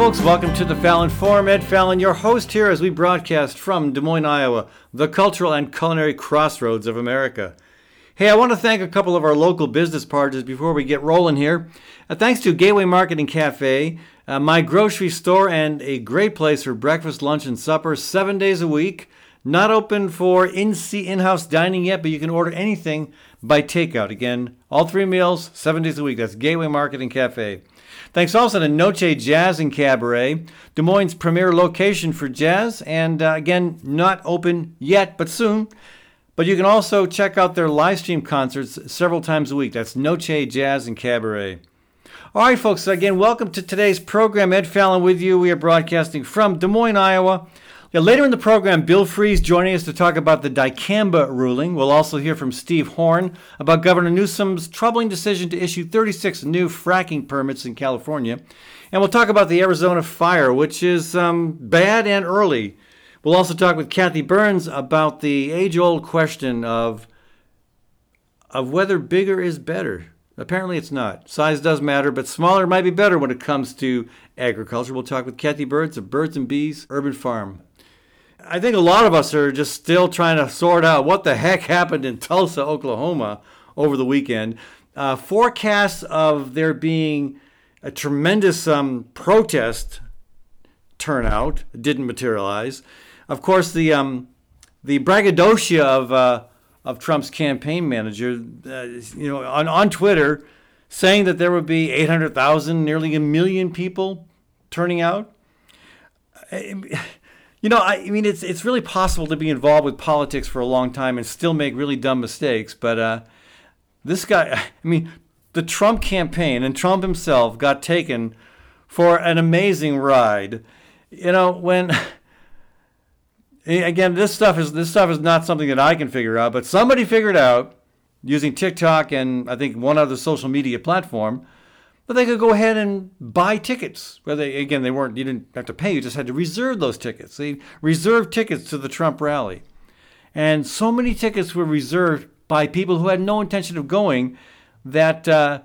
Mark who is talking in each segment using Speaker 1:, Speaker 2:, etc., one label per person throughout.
Speaker 1: folks. Welcome to the Fallon Forum. Ed Fallon, your host here as we broadcast from Des Moines, Iowa, the cultural and culinary crossroads of America. Hey, I want to thank a couple of our local business partners before we get rolling here. Uh, thanks to Gateway Market and Cafe, uh, my grocery store, and a great place for breakfast, lunch, and supper seven days a week. Not open for in in-house dining yet, but you can order anything by takeout. Again, all three meals, seven days a week. That's Gateway Market and Cafe. Thanks also to Noche Jazz and Cabaret, Des Moines' premier location for jazz, and uh, again, not open yet, but soon. But you can also check out their live stream concerts several times a week. That's Noche Jazz and Cabaret. All right, folks, again, welcome to today's program. Ed Fallon with you. We are broadcasting from Des Moines, Iowa. Yeah, later in the program, Bill Freese joining us to talk about the dicamba ruling. We'll also hear from Steve Horn about Governor Newsom's troubling decision to issue 36 new fracking permits in California. And we'll talk about the Arizona fire, which is um, bad and early. We'll also talk with Kathy Byrnes about the age old question of, of whether bigger is better. Apparently, it's not. Size does matter, but smaller might be better when it comes to agriculture. We'll talk with Kathy Byrnes of Birds and Bees Urban Farm. I think a lot of us are just still trying to sort out what the heck happened in Tulsa, Oklahoma over the weekend. Uh, forecasts of there being a tremendous um, protest turnout didn't materialize. Of course, the um, the braggadocio of uh, of Trump's campaign manager, uh, you know, on, on Twitter, saying that there would be 800,000, nearly a million people turning out. You know, I, mean, it's it's really possible to be involved with politics for a long time and still make really dumb mistakes. But uh, this guy, I mean, the Trump campaign and Trump himself got taken for an amazing ride. You know, when again, this stuff is this stuff is not something that I can figure out, but somebody figured out using TikTok and I think one other social media platform but they could go ahead and buy tickets. Well, they again they weren't you didn't have to pay, you just had to reserve those tickets. They reserved tickets to the Trump rally. And so many tickets were reserved by people who had no intention of going that uh,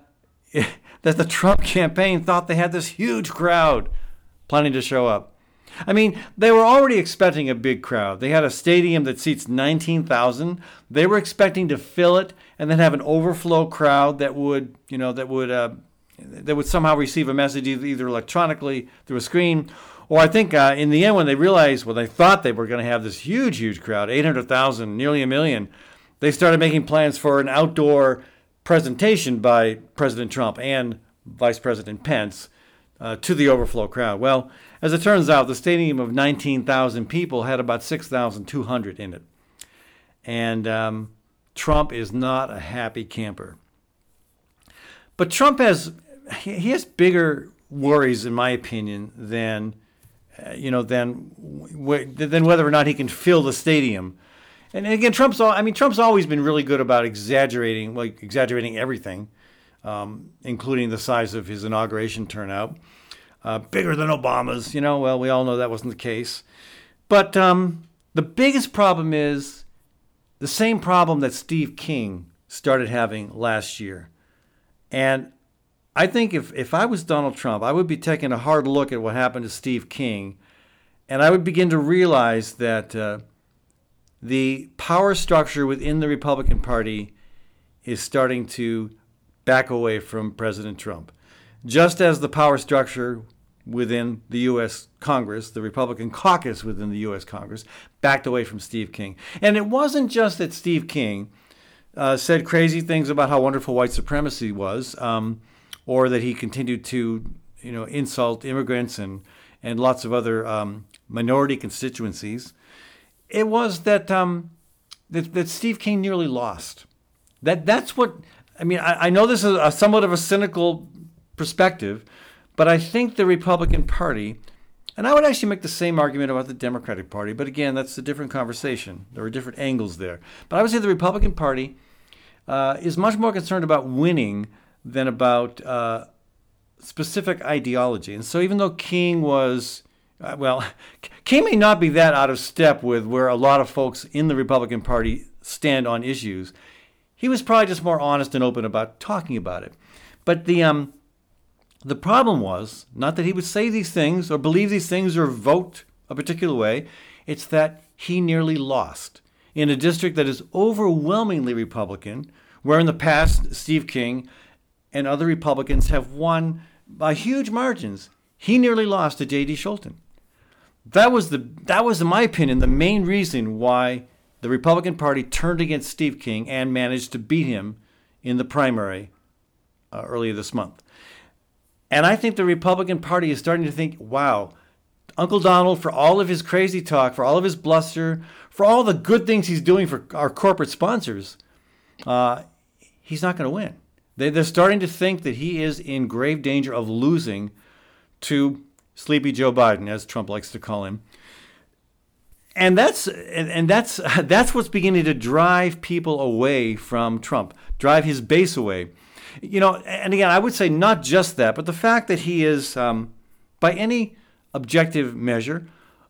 Speaker 1: that the Trump campaign thought they had this huge crowd planning to show up. I mean, they were already expecting a big crowd. They had a stadium that seats 19,000. They were expecting to fill it and then have an overflow crowd that would, you know, that would uh, they would somehow receive a message either electronically through a screen, or I think uh, in the end, when they realized, well, they thought they were going to have this huge, huge crowd 800,000, nearly a million they started making plans for an outdoor presentation by President Trump and Vice President Pence uh, to the overflow crowd. Well, as it turns out, the stadium of 19,000 people had about 6,200 in it. And um, Trump is not a happy camper. But Trump has he has bigger worries, in my opinion, than uh, you know than than whether or not he can fill the stadium. And again, Trump's all, I mean Trump's always been really good about exaggerating, like exaggerating everything, um, including the size of his inauguration turnout, uh, bigger than Obama's. You know, well, we all know that wasn't the case. But um, the biggest problem is the same problem that Steve King started having last year. And I think if, if I was Donald Trump, I would be taking a hard look at what happened to Steve King, and I would begin to realize that uh, the power structure within the Republican Party is starting to back away from President Trump. Just as the power structure within the U.S. Congress, the Republican caucus within the U.S. Congress, backed away from Steve King. And it wasn't just that Steve King uh, said crazy things about how wonderful white supremacy was. Um, or that he continued to, you know, insult immigrants and, and lots of other um, minority constituencies. It was that, um, that, that Steve King nearly lost. That, that's what, I mean, I, I know this is a somewhat of a cynical perspective, but I think the Republican Party, and I would actually make the same argument about the Democratic Party, but again, that's a different conversation. There are different angles there. But I would say the Republican Party uh, is much more concerned about winning than about uh, specific ideology. And so, even though King was, uh, well, King may not be that out of step with where a lot of folks in the Republican Party stand on issues, he was probably just more honest and open about talking about it. But the um, The problem was not that he would say these things or believe these things or vote a particular way, it's that he nearly lost in a district that is overwhelmingly Republican, where in the past Steve King and other Republicans have won by huge margins. He nearly lost to J.D. Scholten. That was the that was, in my opinion, the main reason why the Republican Party turned against Steve King and managed to beat him in the primary uh, earlier this month. And I think the Republican Party is starting to think, wow, Uncle Donald, for all of his crazy talk, for all of his bluster, for all the good things he's doing for our corporate sponsors, uh, he's not going to win. They, they're starting to think that he is in grave danger of losing to Sleepy Joe Biden, as Trump likes to call him. And that's and, and that's that's what's beginning to drive people away from Trump, drive his base away. You know, and again, I would say not just that, but the fact that he is, um, by any objective measure,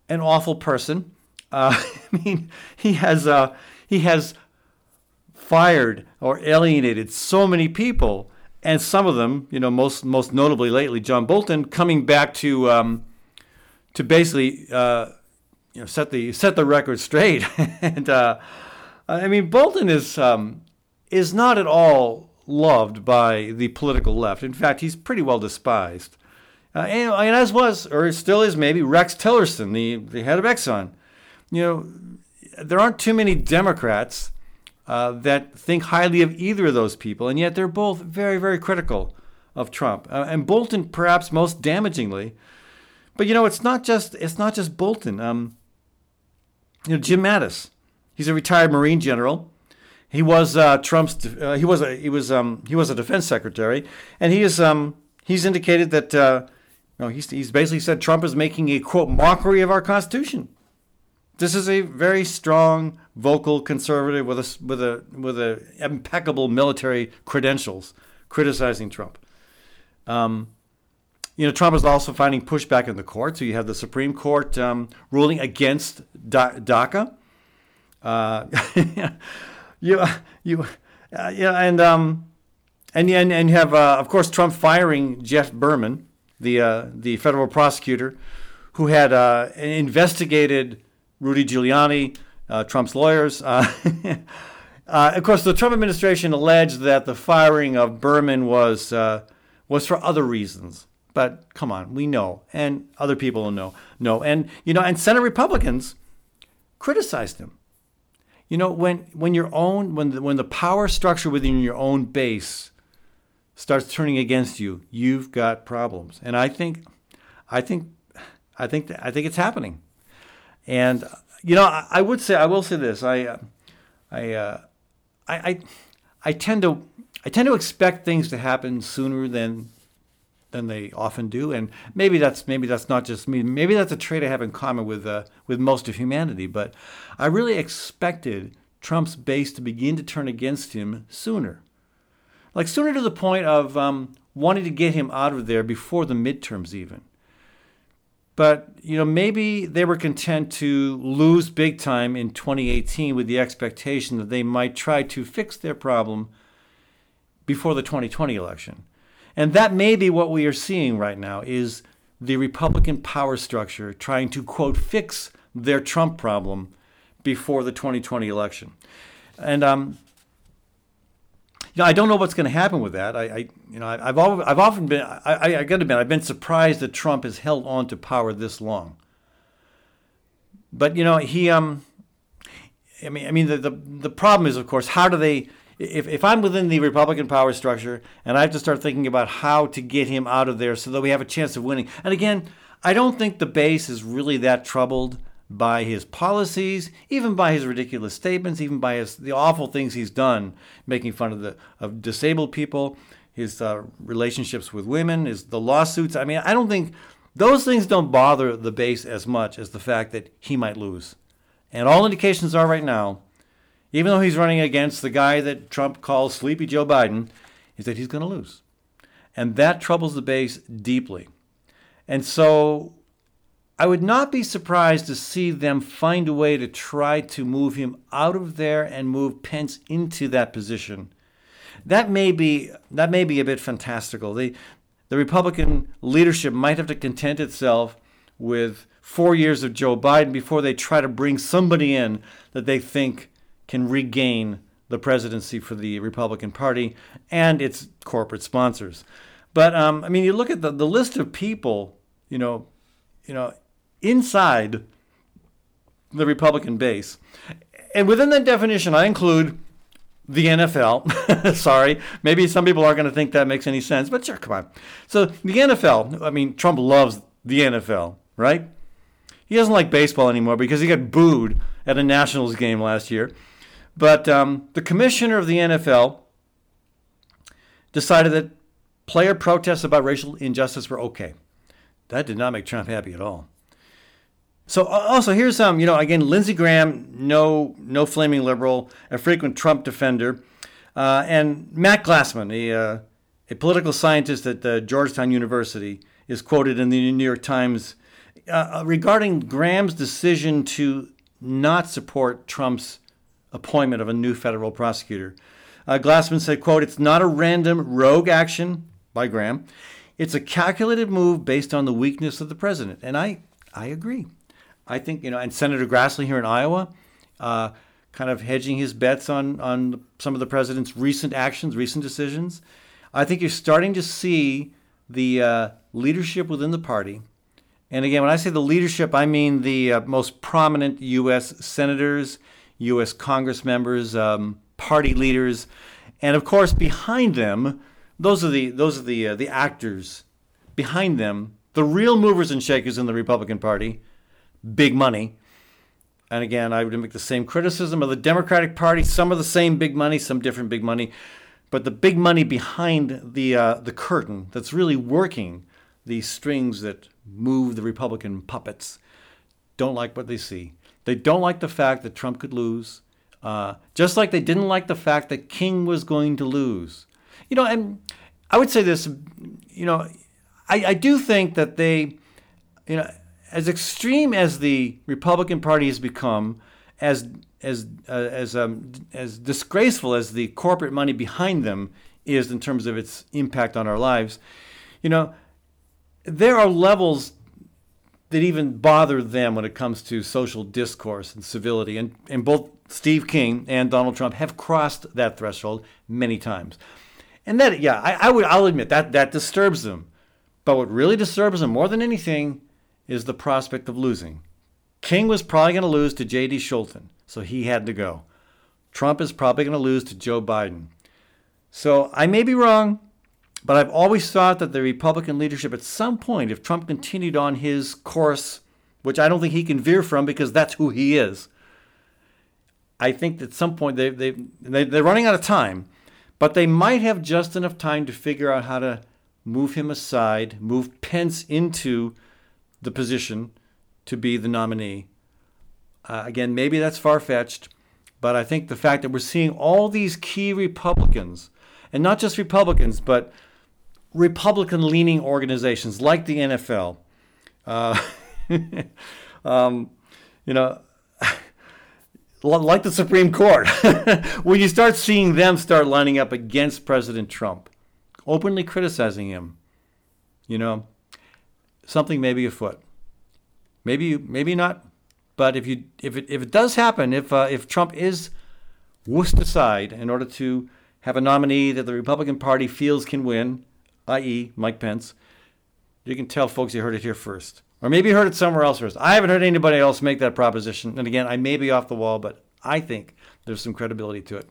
Speaker 1: an awful person. Uh, I mean, he has uh, he has fired or alienated so many people, and some of them, you know, most most notably lately, John Bolton, coming back to um, to basically uh, you know set the set the record straight. and uh, I mean, Bolton is um, is not at all loved by the political left. In fact, he's pretty well despised. Uh, and, and, as was, or still is maybe, Rex Tillerson, the, the head of Exxon. You know, there aren't too many Democrats uh, that think highly of either of those people, and yet they're both very, very critical of Trump. Uh, and Bolton, perhaps most damagingly. But you know, it's not just it's not just Bolton. Um, you know, Jim Mattis, he's a retired Marine general. He was uh, Trump's. Uh, he was a he was um, he was a defense secretary, and he is um, he's indicated that uh, you know, he's he's basically said Trump is making a quote mockery of our Constitution. This is a very strong, vocal conservative with a with a with a impeccable military credentials, criticizing Trump. Um, you know, Trump is also finding pushback in the court. So you have the Supreme Court um, ruling against DACA. Uh, you you uh, yeah, and um, and and and you have uh, of course Trump firing Jeff Berman, the uh, the federal prosecutor, who had uh, investigated Rudy Giuliani, uh, Trump's lawyers. Uh, uh, of course, the Trump administration alleged that the firing of Berman was uh, was for other reasons. But come on, we know, and other people know, know, and you know, and Senate Republicans criticized him. You know, when when your own when the, when the power structure within your own base starts turning against you, you've got problems. And I think, I think, I think, I think it's happening. And you know, I, I would say I will say this. I, uh, I, uh, I, I, I tend to I tend to expect things to happen sooner than than they often do, and maybe that's maybe that's not just me. Maybe that's a trait I have in common with uh, with most of humanity. But I really expected Trump's base to begin to turn against him sooner, like sooner to the point of um, wanting to get him out of there before the midterms even. But you know, maybe they were content to lose big time in 2018 with the expectation that they might try to fix their problem before the 2020 election. And that may be what we are seeing right now is the Republican power structure trying to quote fix their Trump problem before the 2020 election. And um, you know, I don't know what's going to happen with that. I, I you know, I, have I've often been, I, I, I got to admit, I've been surprised that Trump has held on to power this long. But you know, he, um, I mean, I mean, the, the the problem is, of course, how do they? If if I'm within the Republican power structure and I have to start thinking about how to get him out of there so that we have a chance of winning, and again, I don't think the base is really that troubled by his policies, even by his ridiculous statements, even by his the awful things he's done, making fun of the of disabled people, his uh, relationships with women, his the lawsuits. I mean, I don't think those things don't bother the base as much as the fact that he might lose. And all indications are right now, even though he's running against the guy that Trump calls Sleepy Joe Biden, is that he's going to lose. And that troubles the base deeply. And so I would not be surprised to see them find a way to try to move him out of there and move Pence into that position. That may be that may be a bit fantastical. They the Republican leadership might have to content itself with four years of Joe Biden before they try to bring somebody in that they think can regain the presidency for the Republican Party and its corporate sponsors. But um, I mean, you look at the, the list of people, you know, you know, inside the Republican base, and within that definition, I include the NFL. Sorry, maybe some people aren't going to think that makes any sense, but sure, come on. So the NFL. I mean, Trump loves the NFL, right? He doesn't like baseball anymore because he got booed at a Nationals game last year. But um, the commissioner of the NFL decided that player protests about racial injustice were okay. That did not make Trump happy at all. So also here's some, um, you know, again, Lindsey Graham, no, no flaming liberal, a frequent Trump defender, uh, and Matt Glassman, a, uh, a political scientist at uh, Georgetown University, is quoted in the New York Times uh, regarding Graham's decision to not support Trump's appointment of a new federal prosecutor. Uh, Glassman said, quote, it's not a random rogue action by Graham. It's a calculated move based on the weakness of the president. And I, I agree. I think, you know, and Senator Grassley here in Iowa, uh, kind of hedging his bets on, on some of the president's recent actions, recent decisions. I think you're starting to see the uh, leadership within the party. And again, when I say the leadership, I mean the uh, most prominent U.S. senators, U.S. Congress members, um, party leaders, and of course, behind them, those are the those are the uh, the actors behind them, the real movers and shakers in the Republican Party, big money. And again, I would make the same criticism of the Democratic Party. Some of the same big money, some different big money, but the big money behind the uh, the curtain that's really working these strings that move the Republican puppets don't like what they see. They don't like the fact that Trump could lose, uh, just like they didn't like the fact that King was going to lose. You know, and I would say this, you know, I, I do think that they, you know, as extreme as the Republican Party has become, as as uh, as um, as disgraceful as the corporate money behind them is in terms of its impact on our lives, you know, there are levels that even bother them when it comes to social discourse and civility, and and both Steve King and Donald Trump have crossed that threshold many times, and that yeah, I, I would I'll admit that that disturbs them, but what really disturbs them more than anything is the prospect of losing. King was probably going to lose to J.D. Scholten, so he had to go. Trump is probably going to lose to Joe Biden. So I may be wrong, but I've always thought that the Republican leadership, at some point, if Trump continued on his course, which I don't think he can veer from because that's who he is, I think at some point they, they, they, they're running out of time, but they might have just enough time to figure out how to move him aside, move Pence into the position to be the nominee. Uh, again, maybe that's far fetched, but I think the fact that we're seeing all these key Republicans, and not just Republicans, but Republican leaning organizations like the NFL, uh, um, you know, like the Supreme Court, when you start seeing them start lining up against President Trump, openly criticizing him, you know, something may be afoot. Maybe maybe not. But if you if it if it does happen, if uh, if Trump is wussed aside in order to have a nominee that the Republican Party feels can win, i.e., Mike Pence, you can tell folks you heard it here first. Or maybe you heard it somewhere else first. I haven't heard anybody else make that proposition. And again, I may be off the wall, but I think there's some credibility to it.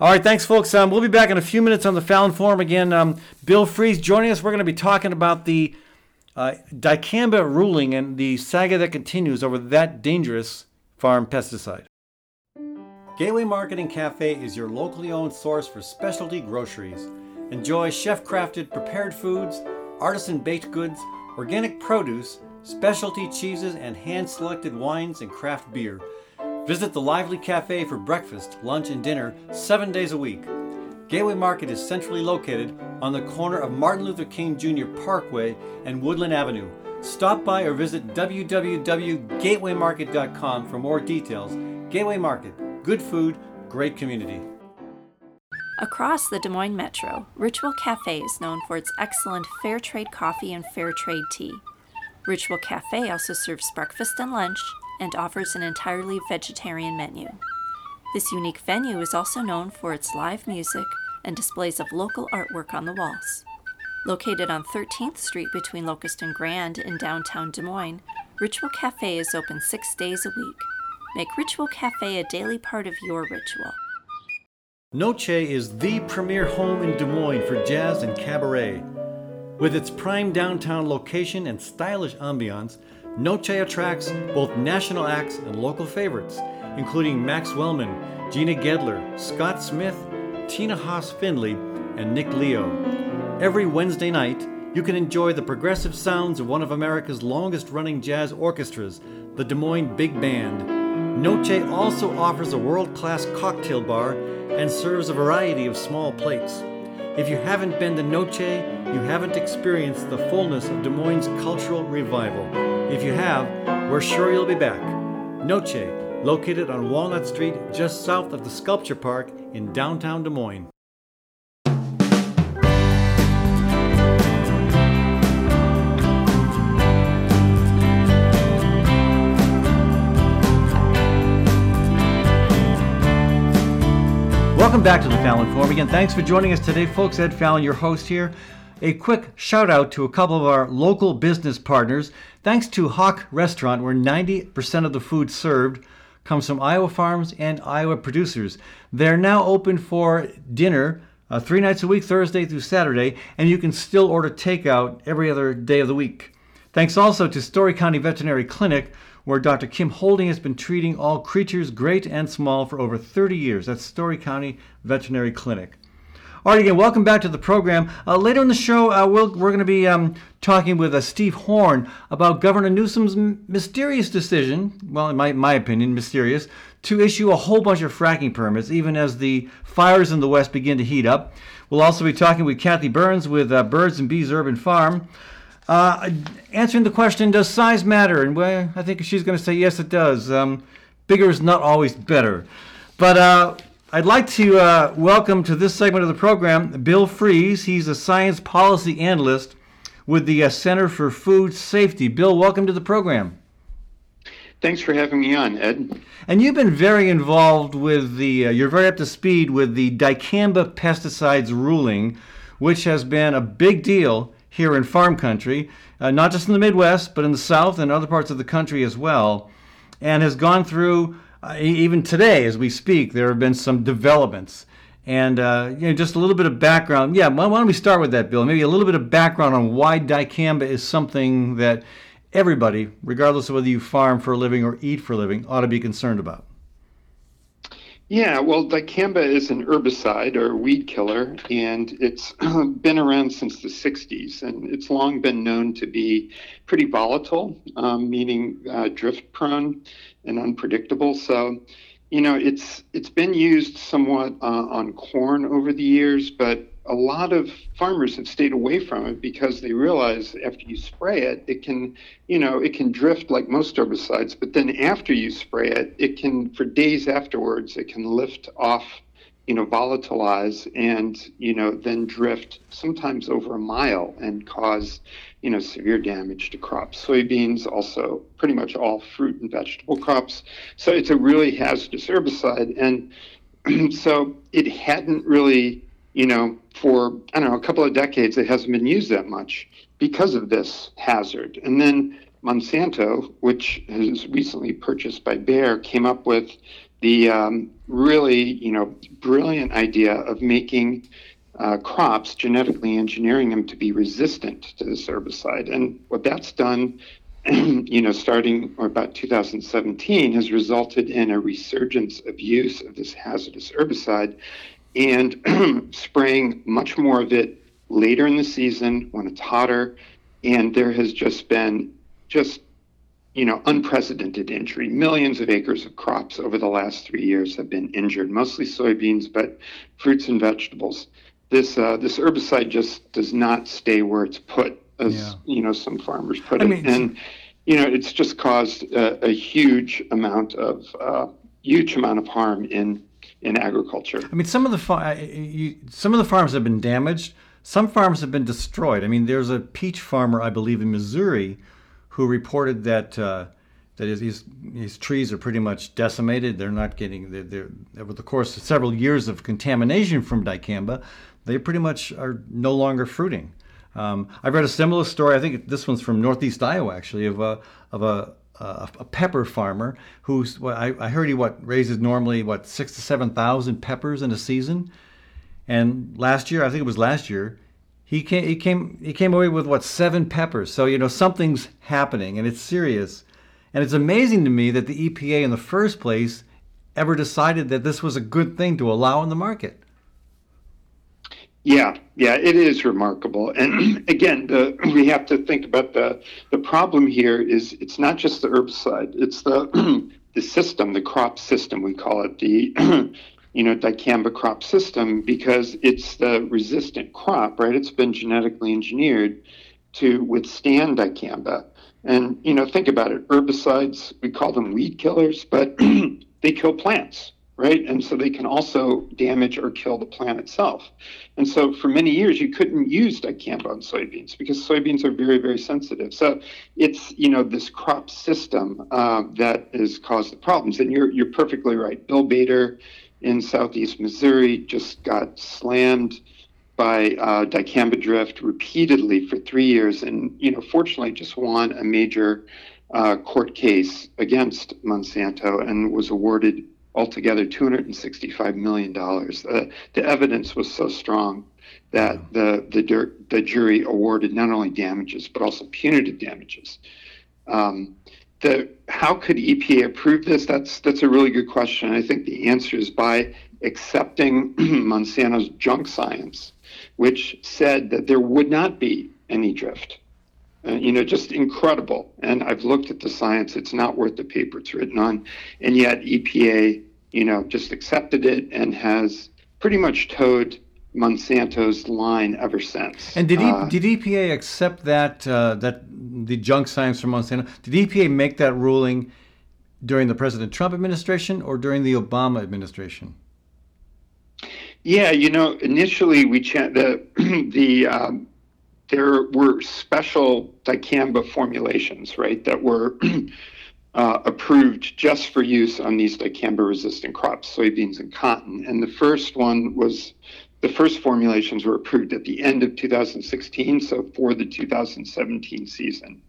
Speaker 1: All right, thanks, folks. Um, we'll be back in a few minutes on the Fallon Forum again. Um, Bill Freese joining us. We're going to be talking about the uh, dicamba ruling and the saga that continues over that dangerous farm pesticide. Gateway Market and Cafe is your locally owned source for specialty groceries. Enjoy chef crafted prepared foods, artisan baked goods, organic produce, specialty cheeses, and hand selected wines and craft beer. Visit the lively cafe for breakfast, lunch, and dinner seven days a week. Gateway Market is centrally located on the corner of Martin Luther King Jr. Parkway and Woodland Avenue. Stop by or visit www.gatewaymarket.com for more details. Gateway Market, good food, great community.
Speaker 2: Across the Des Moines Metro, Ritual Cafe is known for its excellent fair trade coffee and fair trade tea. Ritual Cafe also serves breakfast and lunch and offers an entirely vegetarian menu. This unique venue is also known for its live music and displays of local artwork on the walls. Located on 13th Street between Locust and Grand in downtown Des Moines, Ritual Cafe is open six days a week. Make Ritual Cafe a daily part of your ritual.
Speaker 1: Noche is the premier home in Des Moines for jazz and cabaret. With its prime downtown location and stylish ambiance, Noche attracts both national acts and local favorites, including Max Wellman, Gina Gedler, Scott Smith, Tina Haase Findlay, and Nick Leo. Every Wednesday night, you can enjoy the progressive sounds of one of America's longest running jazz orchestras, the Des Moines Big Band. Noche also offers a world class cocktail bar and serves a variety of small plates. If you haven't been to Noche, you haven't experienced the fullness of Des Moines' cultural revival. If you have, we're sure you'll be back. Noche, located on Walnut Street just south of the Sculpture Park in downtown Des Moines. Welcome back to the Fallon Forum. Again, thanks for joining us today, folks. Ed Fallon, your host here. A quick shout out to a couple of our local business partners. Thanks to Hawk Restaurant, where 90% of the food served comes from Iowa farms and Iowa producers. They're now open for dinner uh, three nights a week, Thursday through Saturday, and you can still order takeout every other day of the week. Thanks also to Story County Veterinary Clinic, where Dr. Kim Holding has been treating all creatures, great and small, for over 30 years. That's Story County Veterinary Clinic. All right, again, welcome back to the program. Uh, later in the show, uh, we we are going to be um, talking with uh, Steve Horn about Governor Newsom's mysterious decision, well, in my, my opinion, mysterious, to issue a whole bunch of fracking permits, even as the fires in the West begin to heat up. We'll also be talking with Kathy Byrnes with uh, Birds and Bees Urban Farm. Uh, answering the question, does size matter? And well, I think she's going to say yes, it does. Um, bigger is not always better. But uh, I'd like to uh, welcome to this segment of the program Bill Freese. He's a science policy analyst with the uh, Center for Food Safety. Bill, welcome to the program.
Speaker 3: Thanks for having me on, Ed.
Speaker 1: And you've been very involved with the, uh, you're very up to speed with the dicamba pesticides ruling, which has been a big deal here in farm country, uh, not just in the Midwest, but in the South and other parts of the country as well, and has gone through, uh, even today as we speak, there have been some developments. And uh, you know, just a little bit of background. Yeah, why don't we start with that, Bill? Maybe a little bit of background on why dicamba is something that everybody, regardless of whether you farm for a living or eat for a living, ought to be concerned about.
Speaker 3: Yeah, well, dicamba is an herbicide or weed killer, and it's been around since the 60s, and it's long been known to be pretty volatile, um, meaning uh, drift prone and unpredictable. So, you know, it's it's been used somewhat uh, on corn over the years, but a lot of farmers have stayed away from it because they realize after you spray it, it can, you know, it can drift like most herbicides. But then after you spray it, it can, for days afterwards, it can lift off, you know, volatilize and, you know, then drift sometimes over a mile and cause, you know, severe damage to crops. Soybeans, also pretty much all fruit and vegetable crops. So it's a really hazardous herbicide. And so it hadn't really you know, for, I don't know, a couple of decades, it hasn't been used that much because of this hazard. And then Monsanto, which is recently purchased by Bayer, came up with the um, really, you know, brilliant idea of making uh, crops, genetically engineering them to be resistant to this herbicide. And what that's done, you know, starting or about 2017, has resulted in a resurgence of use of this hazardous herbicide and spraying much more of it later in the season when it's hotter. And there has just been just you know unprecedented injury. Millions of acres of crops over the last three years have been injured, mostly soybeans, but fruits and vegetables. This uh, this herbicide just does not stay where it's put, as yeah. you know some farmers put I it, mean, and you know it's just caused a, a huge amount of uh, huge amount of harm in in agriculture.
Speaker 1: I mean, some of the fa- you, some of the farms have been damaged. Some farms have been destroyed. I mean, there's a peach farmer, I believe, in Missouri, who reported that uh, that his, his, trees are pretty much decimated. They're not getting they're, they're over the course of several years of contamination from dicamba, they pretty much are no longer fruiting. Um, I read a similar story. I think this one's from Northeast Iowa, actually, of a of a a, a pepper farmer who's well, I, I heard he what raises normally what six to seven thousand peppers in a season, and last year I think it was last year he came he came he came away with what seven peppers. So you know something's happening and it's serious, and it's amazing to me that the EPA in the first place ever decided that this was a good thing to allow in the market.
Speaker 3: Yeah, yeah, it is remarkable. And again, the, we have to think about the the problem here is it's not just the herbicide; it's the the system, the crop system we call it, the you know dicamba crop system, because it's the resistant crop, right? It's been genetically engineered to withstand dicamba. And you know, think about it: herbicides we call them weed killers, but they kill plants right? And so they can also damage or kill the plant itself. And so for many years, you couldn't use dicamba on soybeans because soybeans are very, very sensitive. So it's you know this crop system uh, that has caused the problems. And you're you're perfectly right. Bill Bader in southeast Missouri just got slammed by uh, dicamba drift repeatedly for three years, and you know fortunately just won a major uh, court case against Monsanto and was awarded altogether $265 million. Uh, the evidence was so strong that the, the, the jury awarded not only damages, but also punitive damages. Um, the, how could EPA approve this? That's, that's a really good question. I think the answer is by accepting Monsanto's junk science, which said that there would not be any drift. Uh, you know, just incredible. And I've looked at the science; it's not worth the paper it's written on. And yet, EPA, you know, just accepted it and has pretty much toed Monsanto's line ever since.
Speaker 1: And did e- uh, did EPA accept that uh, that the junk science from Monsanto? Did EPA make that ruling during the President Trump administration or during the Obama administration?
Speaker 3: Yeah, you know, initially we the the um, there were special dicamba formulations, right, that were uh, approved just for use on these dicamba resistant crops, soybeans and cotton. And the first one was the first formulations were approved at the end of 2016, so for the 2017 season.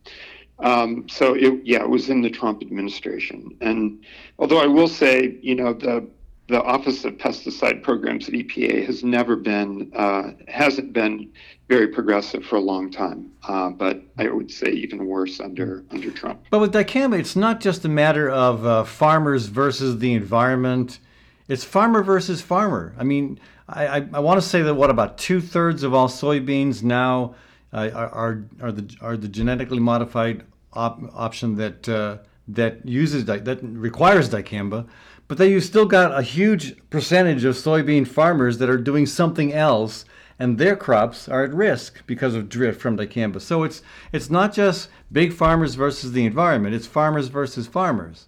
Speaker 3: Um, so it, yeah, it was in the Trump administration. And although I will say, you know, the the Office of Pesticide Programs at EPA has never been uh, hasn't been very progressive for a long time, uh, but I would say even worse under under Trump.
Speaker 1: But with dicamba, it's not just a matter of uh, farmers versus the environment; it's farmer versus farmer. I mean, I, I, I want to say that what about two thirds of all soybeans now uh, are are the are the genetically modified op- option that uh, that uses that requires dicamba but then you've still got a huge percentage of soybean farmers that are doing something else and their crops are at risk because of drift from dicamba. So it's it's not just big farmers versus the environment, it's farmers versus farmers.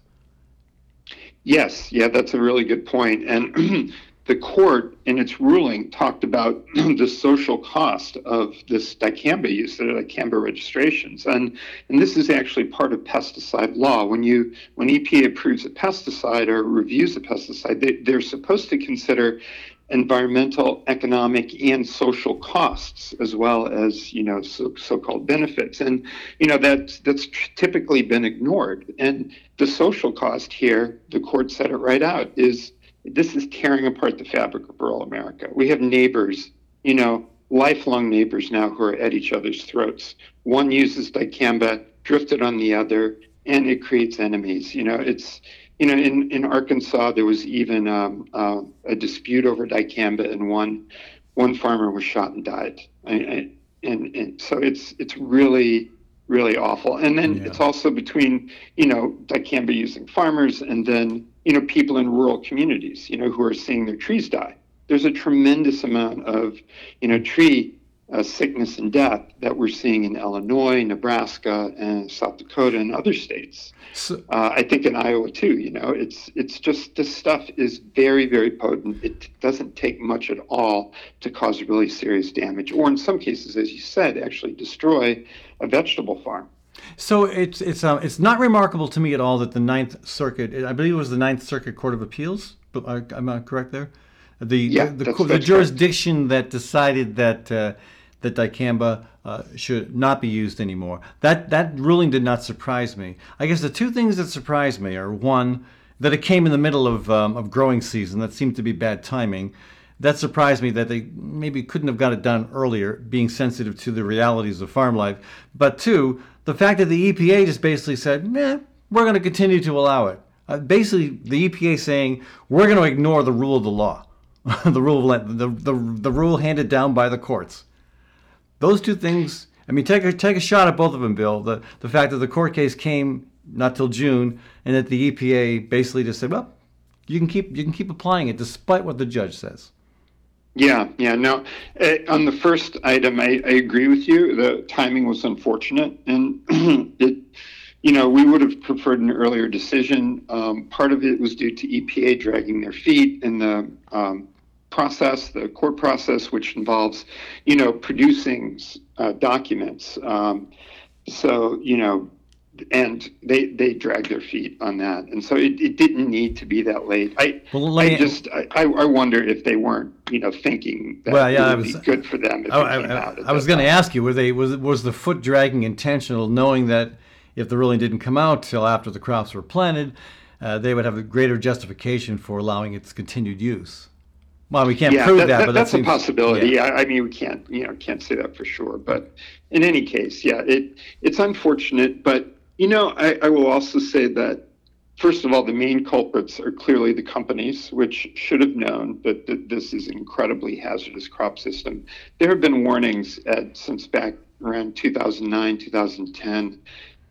Speaker 3: Yes, yeah, that's a really good point. And the court, in its ruling, talked about the social cost of this dicamba use, the dicamba registrations, and and this is actually part of pesticide law. When you when EPA approves a pesticide or reviews a pesticide, they, they're supposed to consider environmental, economic, and social costs, as well as you know so, so-called benefits, and you know that that's typically been ignored. And the social cost here, the court said it right out, is this is tearing apart the fabric of rural America. We have neighbors, you know, lifelong neighbors now who are at each other's throats. One uses dicamba, drifted on the other, and it creates enemies. You know, it's you know, in, in Arkansas, there was even um, uh, a dispute over dicamba, and one one farmer was shot and died. And, and, and so it's it's really really awful. And then yeah. it's also between you know dicamba using farmers and then you know, people in rural communities, you know, who are seeing their trees die. There's a tremendous amount of, you know, tree uh, sickness and death that we're seeing in Illinois, Nebraska, and South Dakota and other states. So, uh, I think in Iowa too. You know, it's it's just this stuff is very very potent. It doesn't take much at all to cause really serious damage, or in some cases, as you said, actually destroy a vegetable farm.
Speaker 1: So it's it's um, it's not remarkable to me at all that the Ninth Circuit, I believe it was the Ninth Circuit Court of Appeals. But I, am I correct there? The
Speaker 3: yeah,
Speaker 1: the,
Speaker 3: the,
Speaker 1: the jurisdiction that decided that. That dicamba uh, should not be used anymore. That that ruling did not surprise me. I guess the two things that surprised me are one that it came in the middle of um, of growing season. That seemed to be bad timing. That surprised me that they maybe couldn't have got it done earlier, being sensitive to the realities of farm life. But two, the fact that the EPA just basically said, "Nah, we're going to continue to allow it." Uh, basically, the EPA saying we're going to ignore the rule of the law, the rule of, the, the the rule handed down by the courts. Those two things. I mean, take a take a shot at both of them, Bill. The the fact that the court case came not till June, and that the EPA basically just said, well, you can keep you can keep applying it despite what the judge says.
Speaker 3: Yeah, yeah. No, uh, on the first item, I, I agree with you. The timing was unfortunate, and it, you know, we would have preferred an earlier decision. Um, part of it was due to EPA dragging their feet in the um, process, the court process, which involves, you know, producing uh, documents. Um, so, you know, and they they drag their feet on that, and so it, it didn't need to be that late. I well, I just I, I wonder if they weren't you know thinking that well, yeah, it would was, be good for them.
Speaker 1: I, I, I was going to ask you, were they was was the foot dragging intentional, knowing that if the ruling didn't come out till after the crops were planted, uh, they would have a greater justification for allowing its continued use. Well, we can't
Speaker 3: yeah,
Speaker 1: prove
Speaker 3: that,
Speaker 1: that, but
Speaker 3: that's
Speaker 1: that seems,
Speaker 3: a possibility. Yeah. I, I, mean, we can't, you know, can't say that for sure. But in any case, yeah, it it's unfortunate. But you know, I, I will also say that first of all, the main culprits are clearly the companies, which should have known that, that this is an incredibly hazardous crop system. There have been warnings at, since back around 2009, 2010.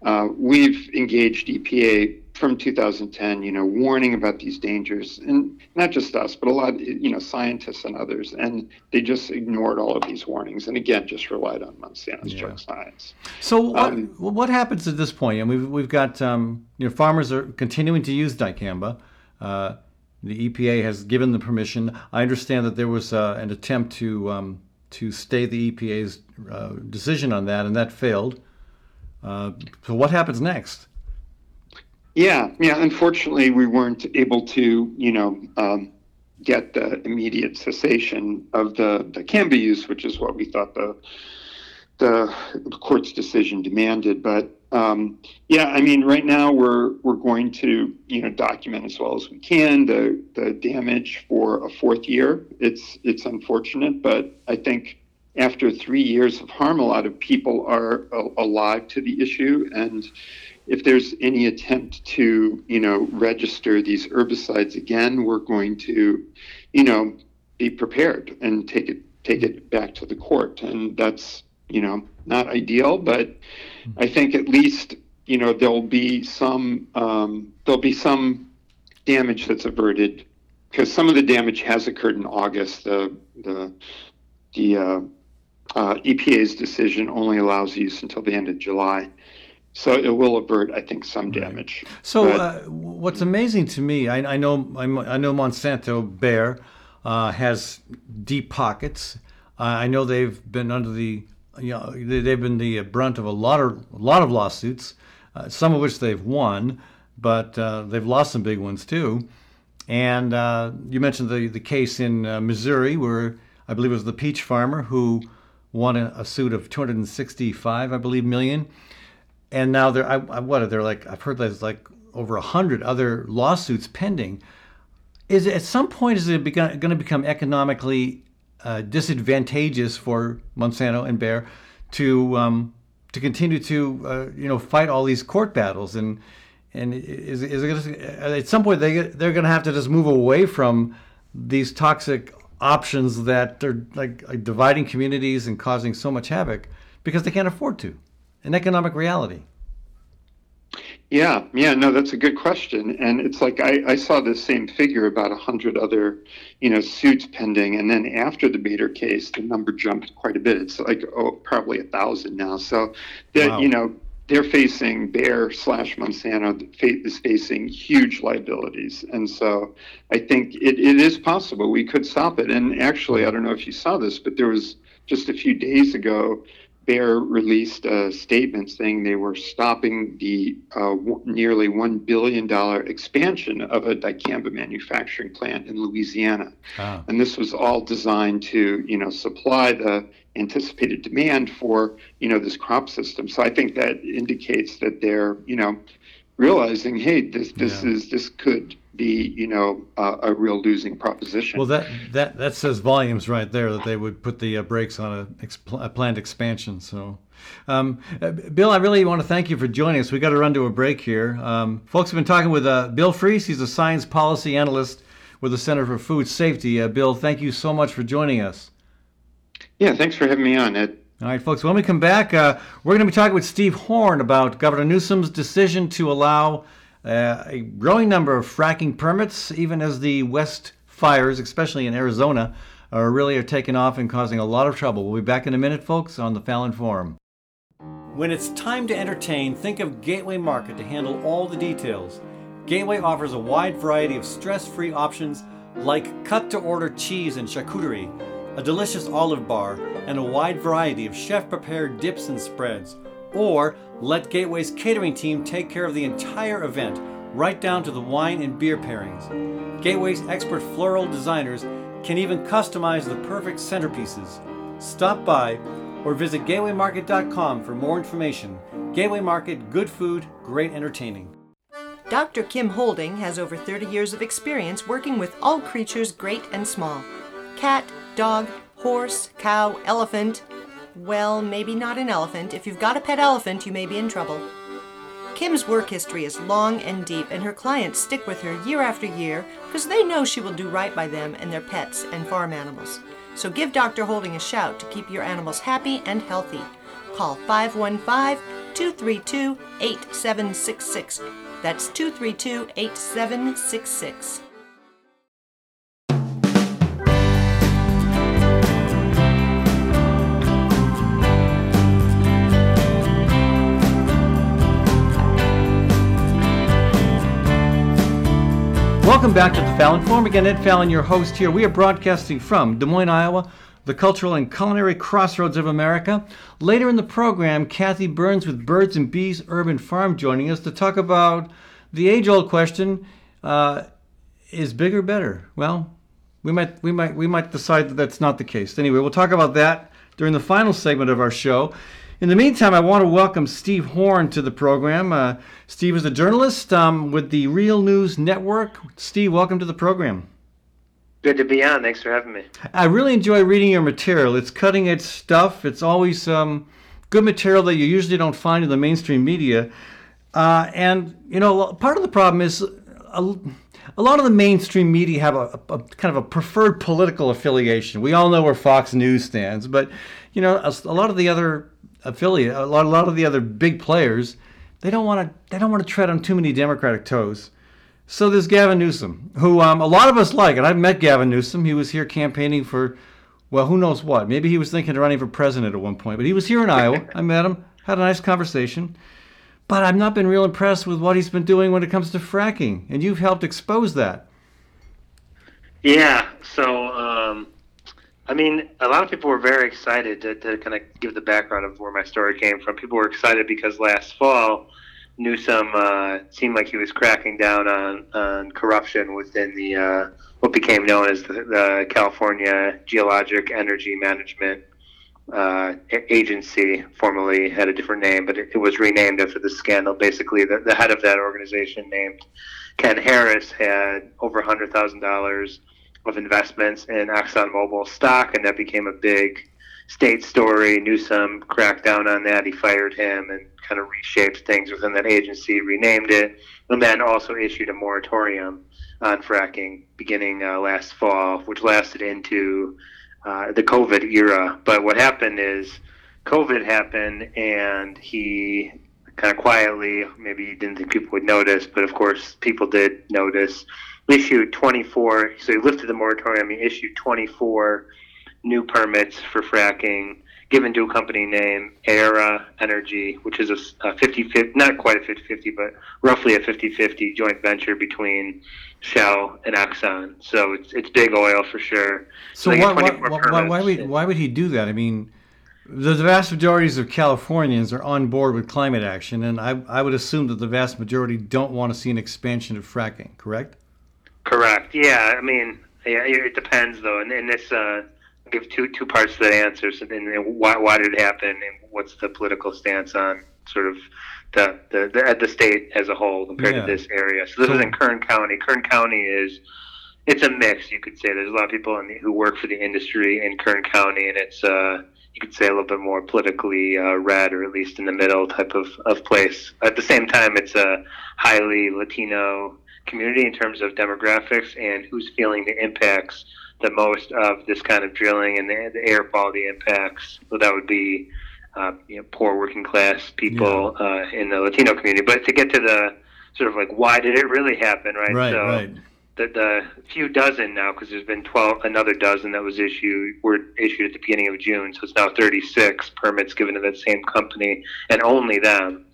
Speaker 3: Uh, we've engaged EPA from 2010, you know, warning about these dangers, and not just us, but a lot, of, you know, scientists and others, and they just ignored all of these warnings, and again, just relied on Monsanto's yeah. junk science.
Speaker 1: So, what, um, what happens at this point? And we've we've got, um, you know, farmers are continuing to use dicamba. Uh, the EPA has given the permission. I understand that there was uh, an attempt to um, to stay the EPA's uh, decision on that, and that failed. Uh, so, what happens next?
Speaker 3: Yeah, yeah. Unfortunately, we weren't able to, you know, um, get the immediate cessation of the dicamba use, which is what we thought the the, the court's decision demanded. But um, yeah, I mean, right now we're we're going to you know document as well as we can the the damage for a fourth year. It's it's unfortunate, but I think after three years of harm, a lot of people are alive to the issue and if there's any attempt to, you know, register these herbicides again, we're going to, you know, be prepared and take it take it back to the court. And that's, you know, not ideal, but I think at least, you know, there'll be some um, there'll be some damage that's averted because some of the damage has occurred in August. The the the uh, uh, EPA's decision only allows use until the end of July. So it will avert, I think, some damage.
Speaker 1: So but, uh, what's amazing to me, I, I know I know Monsanto Bayer uh, has deep pockets. Uh, I know they've been under the you know they've been the brunt of a lot of a lot of lawsuits, uh, some of which they've won, but uh, they've lost some big ones too. And uh, you mentioned the the case in Missouri where I believe it was the peach farmer who won a, a suit of 265, I believe, million and now there, I, I, what there like? I've heard there's like over a hundred other lawsuits pending. Is it, at some point is it going to become economically uh, disadvantageous for Monsanto and Bayer to um, to continue to uh, you know fight all these court battles and and is, is it gonna, at some point they they're going to have to just move away from these toxic options that are like, like dividing communities and causing so much havoc because they can't afford to an economic reality.
Speaker 3: Yeah, yeah, no, that's a good question, and it's like I, I saw the same figure about a hundred other, you know, suits pending, and then after the Bader case, the number jumped quite a bit. It's like oh, probably a thousand now. So that
Speaker 1: Wow.
Speaker 3: you know they're facing Bayer slash Monsanto is facing huge liabilities, and so I think it, it is possible we could stop it. And actually, I don't know if you saw this, but there was just a few days ago. Bayer released a statement saying they were stopping the uh, w- nearly $1 billion expansion of a dicamba manufacturing plant in Louisiana.
Speaker 1: Ah.
Speaker 3: And this was all designed to, you know, supply the anticipated demand for, you know, this crop system. So I think that indicates that they're, you know, realizing, hey, this this
Speaker 1: Yeah.
Speaker 3: is this could be, you know, uh, a real losing proposition.
Speaker 1: Well, that, that, that says volumes right there that they would put the uh, brakes on a, ex- a planned expansion. So, um, uh, Bill, I really want to thank you for joining us. We got to run to a break here. Um, folks have been talking with uh, Bill Freese. He's a science policy analyst with the Center for Food Safety. Uh, Bill, thank you so much for joining us.
Speaker 3: yeah, thanks for having me on, Ed.
Speaker 1: All right, folks, when we come back, uh, we're going to be talking with Steve Horn about Governor Newsom's decision to allow uh, a growing number of fracking permits, even as the West fires, especially in Arizona, are really are taking off and causing a lot of trouble. We'll be back in a minute, folks, on the Fallon Forum. When it's time to entertain, think of Gateway Market to handle all the details. Gateway offers a wide variety of stress free options like cut to order cheese and charcuterie, a delicious olive bar, and a wide variety of chef prepared dips and spreads. Or let Gateway's catering team take care of the entire event, right down to the wine and beer pairings. Gateway's expert floral designers can even customize the perfect centerpieces. Stop by or visit gatewaymarket.com for more information. Gateway Market, good food, great entertaining.
Speaker 4: Dr. Kim Holding has over 30 years of experience working with all creatures great and small cat, dog, horse, cow, elephant. Well, maybe not an elephant. If you've got a pet elephant, you may be in trouble. Kim's work history is long and deep, and her clients stick with her year after year because they know she will do right by them and their pets and farm animals. So give Dr. Holding a shout to keep your animals happy and healthy. Call 515 232 8766. That's 232 8766.
Speaker 1: Welcome back to the Fallon Forum. Again, Ed Fallon, your host here. We are broadcasting from Des Moines, Iowa, the cultural and culinary crossroads of America. Later in the program, Kathy Byrnes with Birds and Bees Urban Farm joining us to talk about the age-old question: uh, Is bigger better? Well, we might we might we might decide that that's not the case. Anyway, we'll talk about that during the final segment of our show. In the meantime, I want to welcome Steve Horn to the program. Uh, Steve is a journalist um, with the Real News Network. Steve, welcome to the program.
Speaker 5: Good to be on. Thanks for having me.
Speaker 1: I really enjoy reading your material. It's cutting edge stuff. It's always um, good material that you usually don't find in the mainstream media. Uh, and you know, part of the problem is a, a lot of the mainstream media have a, a, a kind of a preferred political affiliation. We all know where Fox News stands, but you know, a, a lot of the other affiliate, a lot, a lot of the other big players, they don't want to they don't want to tread on too many Democratic toes. So there's Gavin Newsom, who um, a lot of us like, and I've met Gavin Newsom. He was here campaigning for, well, who knows what. Maybe he was thinking of running for president at one point, but he was here in Iowa. I met him, had a nice conversation. But I've not been real impressed with what he's been doing when it comes to fracking, and you've helped expose that.
Speaker 5: Yeah. So, um, I mean, a lot of people were very excited to, to kind of give the background of where my story came from. People were excited because last fall, Newsom uh, seemed like he was cracking down on, on corruption within the uh, what became known as the, the California Geologic Energy Management uh, Agency. Formerly had a different name, but it, it was renamed after the scandal. Basically, the, the head of that organization, named Ken Harris, had over hundred thousand dollars of investments in ExxonMobil stock, and that became a big state story. Newsom cracked down on that. He fired him and kind of reshaped things within that agency, renamed it, and then also issued a moratorium on fracking beginning uh, last fall, which lasted into uh, the COVID era. But what happened is COVID happened, and he kind of quietly. Maybe he didn't think people would notice, but of course, people did notice. Issued 24, so he lifted the moratorium. He issued 24 new permits for fracking given to a company named Aera Energy, which is a, a 50 50, not quite a 50 50, but roughly a 50 50 joint venture between Shell and Exxon. So it's, it's big oil for sure.
Speaker 1: So,
Speaker 5: they
Speaker 1: why, why, why, why, would, why would he do that? I mean, the vast majorities of Californians are on board with climate action, and I, I would assume that the vast majority don't want to see an expansion of fracking, correct?
Speaker 5: Correct. Yeah. I mean, yeah, it depends though. And, and this, uh, I'll give two two parts to that answer. So then, why why did it happen, and what's the political stance on sort of the the the, the state as a whole compared
Speaker 1: Yeah.
Speaker 5: to this area? So this is in Kern County. Kern County is it's a mix, you could say. There's a lot of people in the, who work for the industry in Kern County, and it's uh, you could say a little bit more politically uh, red, or at least in the middle type of, of place. At the same time, it's a highly Latino community in terms of demographics and who's feeling the impacts the most of this kind of drilling and the, the air quality impacts. So that would be uh, you know, poor working class people uh, in the Latino community. But to get to the sort of like why did it really happen, right?
Speaker 1: Right,
Speaker 5: so
Speaker 1: right.
Speaker 5: the, the few dozen now, because there's been 12, another dozen that was issued, were issued at the beginning of June. So it's now 36 permits given to that same company and only them.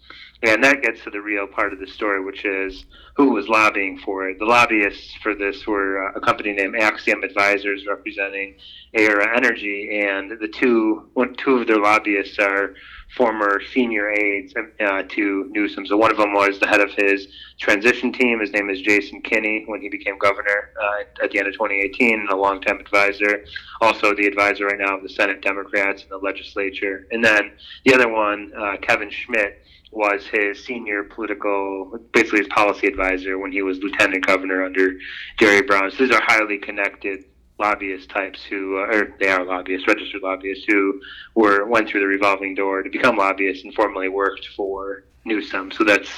Speaker 5: And that gets to the real part of the story, which is who was lobbying for it. The lobbyists for this were uh, a company named Axiom Advisors representing Aera Energy, and the two one, two of their lobbyists are former senior aides uh, to Newsom. So one of them was the head of his transition team. His name is Jason Kinney when he became governor uh, at the end of 2018, and a longtime advisor. Also the advisor right now of the Senate Democrats and the legislature. And then the other one, uh, Kevin Schmidt, was his senior political, basically his policy advisor when he was lieutenant governor under Jerry Brown. So these are highly connected lobbyist types who, uh, or they are lobbyists, registered lobbyists who were went through the revolving door to become lobbyists and formerly worked for Newsom. So that's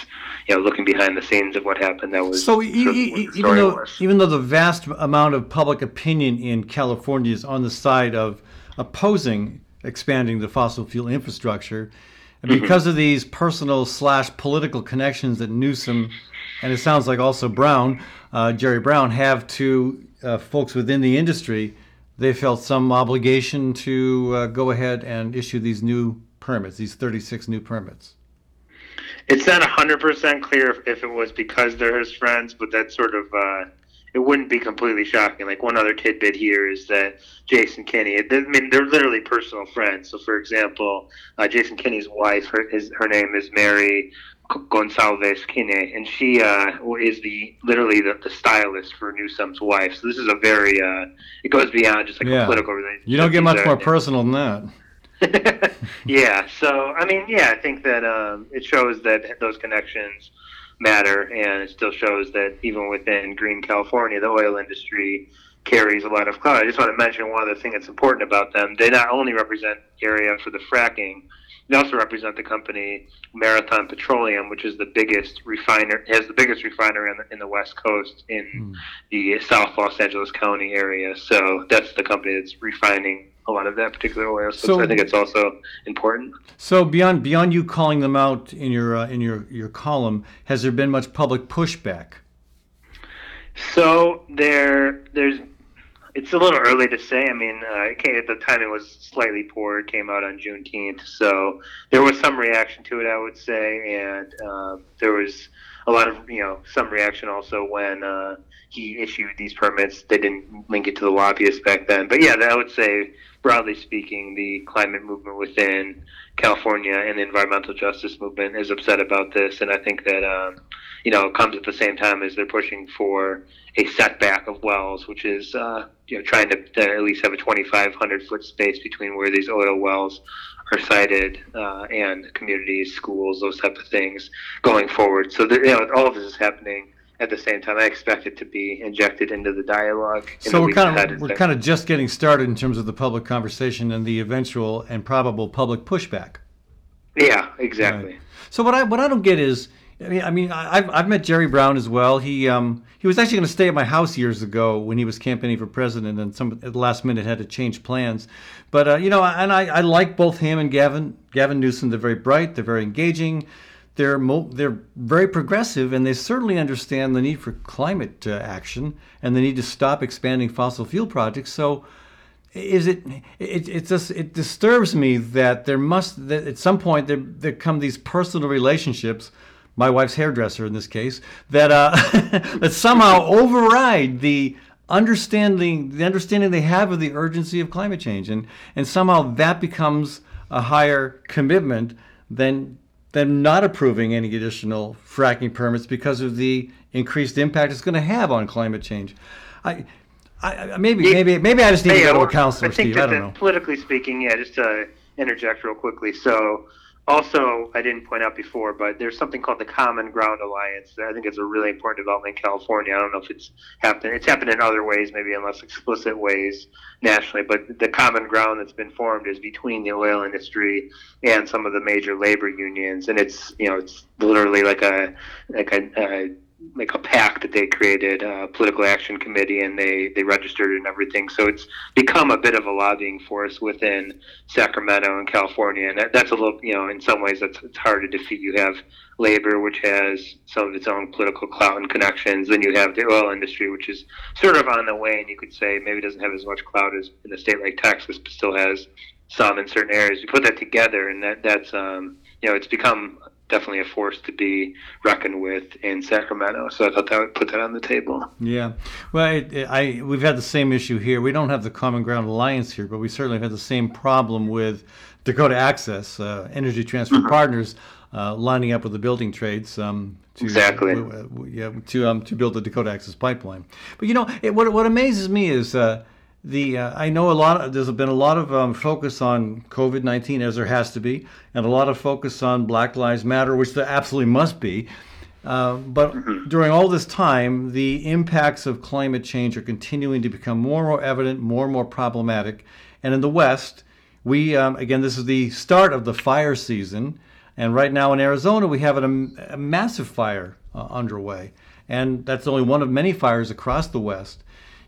Speaker 5: you know looking behind the scenes of what happened. That was
Speaker 1: So e- e- even though
Speaker 5: was.
Speaker 1: even though the vast amount of public opinion in California is on the side of opposing expanding the fossil fuel infrastructure, and
Speaker 5: Mm-hmm.
Speaker 1: because of these personal slash political connections that Newsom and it sounds like also Brown, uh, Jerry Brown, have to uh, folks within the industry, they felt some obligation to uh, go ahead and issue these new permits, these 36 new permits.
Speaker 5: It's not hundred percent clear if, if it was because they're his friends, but that's sort of uh, it wouldn't be completely shocking. Like one other tidbit here is that Jason Kinney. I mean, they're literally personal friends. So, for example, uh, Jason Kinney's wife, her his, her name is Mary Gonzalez Kinney, and she uh, is the literally the, the stylist for Newsom's wife. So this is a very uh, it goes beyond just like
Speaker 1: Yeah.
Speaker 5: a political relationship.
Speaker 1: You don't get much more personal than that.
Speaker 5: yeah. So I mean, yeah, I think that um, it shows that those connections matter, and it still shows that even within green California, the oil industry carries a lot of clout. I just want to mention one other thing that's important about them. They not only represent the Aera for the fracking, they also represent the company Marathon Petroleum, which is the biggest refiner, has the biggest refinery on the, in the West Coast in hmm. the South Los Angeles County area. So that's the company that's refining a lot of that particular oil. So,
Speaker 1: So-
Speaker 5: I think it's also important.
Speaker 1: So beyond beyond you calling them out in your uh, in your your column, has there been much public pushback?
Speaker 5: So there, there's. It's a little early to say. I mean, uh, it came, the timing was slightly poor. It came out on Juneteenth, so there was some reaction to it, I would say, and uh, there was a lot of you know some reaction also when uh, he issued these permits. They didn't link it to the lobbyists back then, but yeah, I would say broadly speaking, the climate movement within California and the environmental justice movement is upset about this, and I think that um, you know it comes at the same time as they're pushing for a setback of wells, which is uh, you know trying to, to at least have a 2,500 foot space between where these oil wells are sited uh, and communities, schools, those type of things going forward. So the, you know all of this is happening at the same time. I expect it to be injected into the dialogue. in
Speaker 1: So
Speaker 5: the
Speaker 1: we're kind of we're kind of just getting started in terms of the public conversation and the eventual and probable public pushback.
Speaker 5: yeah, exactly.
Speaker 1: Right. So what I what I don't get is, I mean, I mean, I've I've met Jerry Brown as well. He um he was actually going to stay at my house years ago when he was campaigning for president, and some at the last minute had to change plans. But uh, you know, and I, I like both him and Gavin Gavin Newsom. They're very bright. They're very engaging. They're mo- they're very progressive, and they certainly understand the need for climate uh, action and the need to stop expanding fossil fuel projects. So, is it? It it just it disturbs me that there must that at some point there there come these personal relationships. My wife's hairdresser, in this case, that uh, that somehow override the understanding the understanding they have of the urgency of climate change, and and somehow that becomes a higher commitment than than not approving any additional fracking permits because of the increased impact it's going to have on climate change. I, I maybe maybe maybe I just need to go to a counselor,
Speaker 5: I think
Speaker 1: Steve. I
Speaker 5: that
Speaker 1: don't know.
Speaker 5: politically speaking, yeah, just to interject real quickly. So, also, I didn't point out before, but there's something called the Common Ground Alliance. I think it's a really important development in California. I don't know if it's happened. It's happened in other ways, maybe in less explicit ways nationally. But the common ground that's been formed is between the oil industry and some of the major labor unions, and it's you know it's literally like a like a, a like a pact that they created, a political action committee, and they they registered and everything. So it's become a bit of a lobbying force within Sacramento and California, and that, that's a little you know in some ways that's it's hard to defeat. You have labor, which has some of its own political clout and connections. Then you have the oil industry, which is sort of on the way, and you could say maybe doesn't have as much clout as in a state like Texas, but still has some in certain areas. You put that together, and that that's um, you know it's become definitely a force to be reckoned with in Sacramento. So I thought that would put that on the table.
Speaker 1: Yeah, well, it, it, I we've had the same issue here. We don't have the Common Ground Alliance here, but we certainly have had the same problem with Dakota Access, uh, Energy Transfer
Speaker 5: Mm-hmm.
Speaker 1: Partners, uh, lining up with the building trades um, to
Speaker 5: Exactly.
Speaker 1: uh, yeah, to um, to build the Dakota Access pipeline. But you know, it, what what amazes me is. Uh, the uh, I know a lot. Of, there's been a lot of um, focus on COVID nineteen, as there has to be, and a lot of focus on Black Lives Matter, which there absolutely must be. Uh, but during all this time, the impacts of climate change are continuing to become more and more evident, more and more problematic. And in the West, we um, again, this is the start of the fire season, and right now in Arizona, we have an, a massive fire uh, underway, and that's only one of many fires across the West.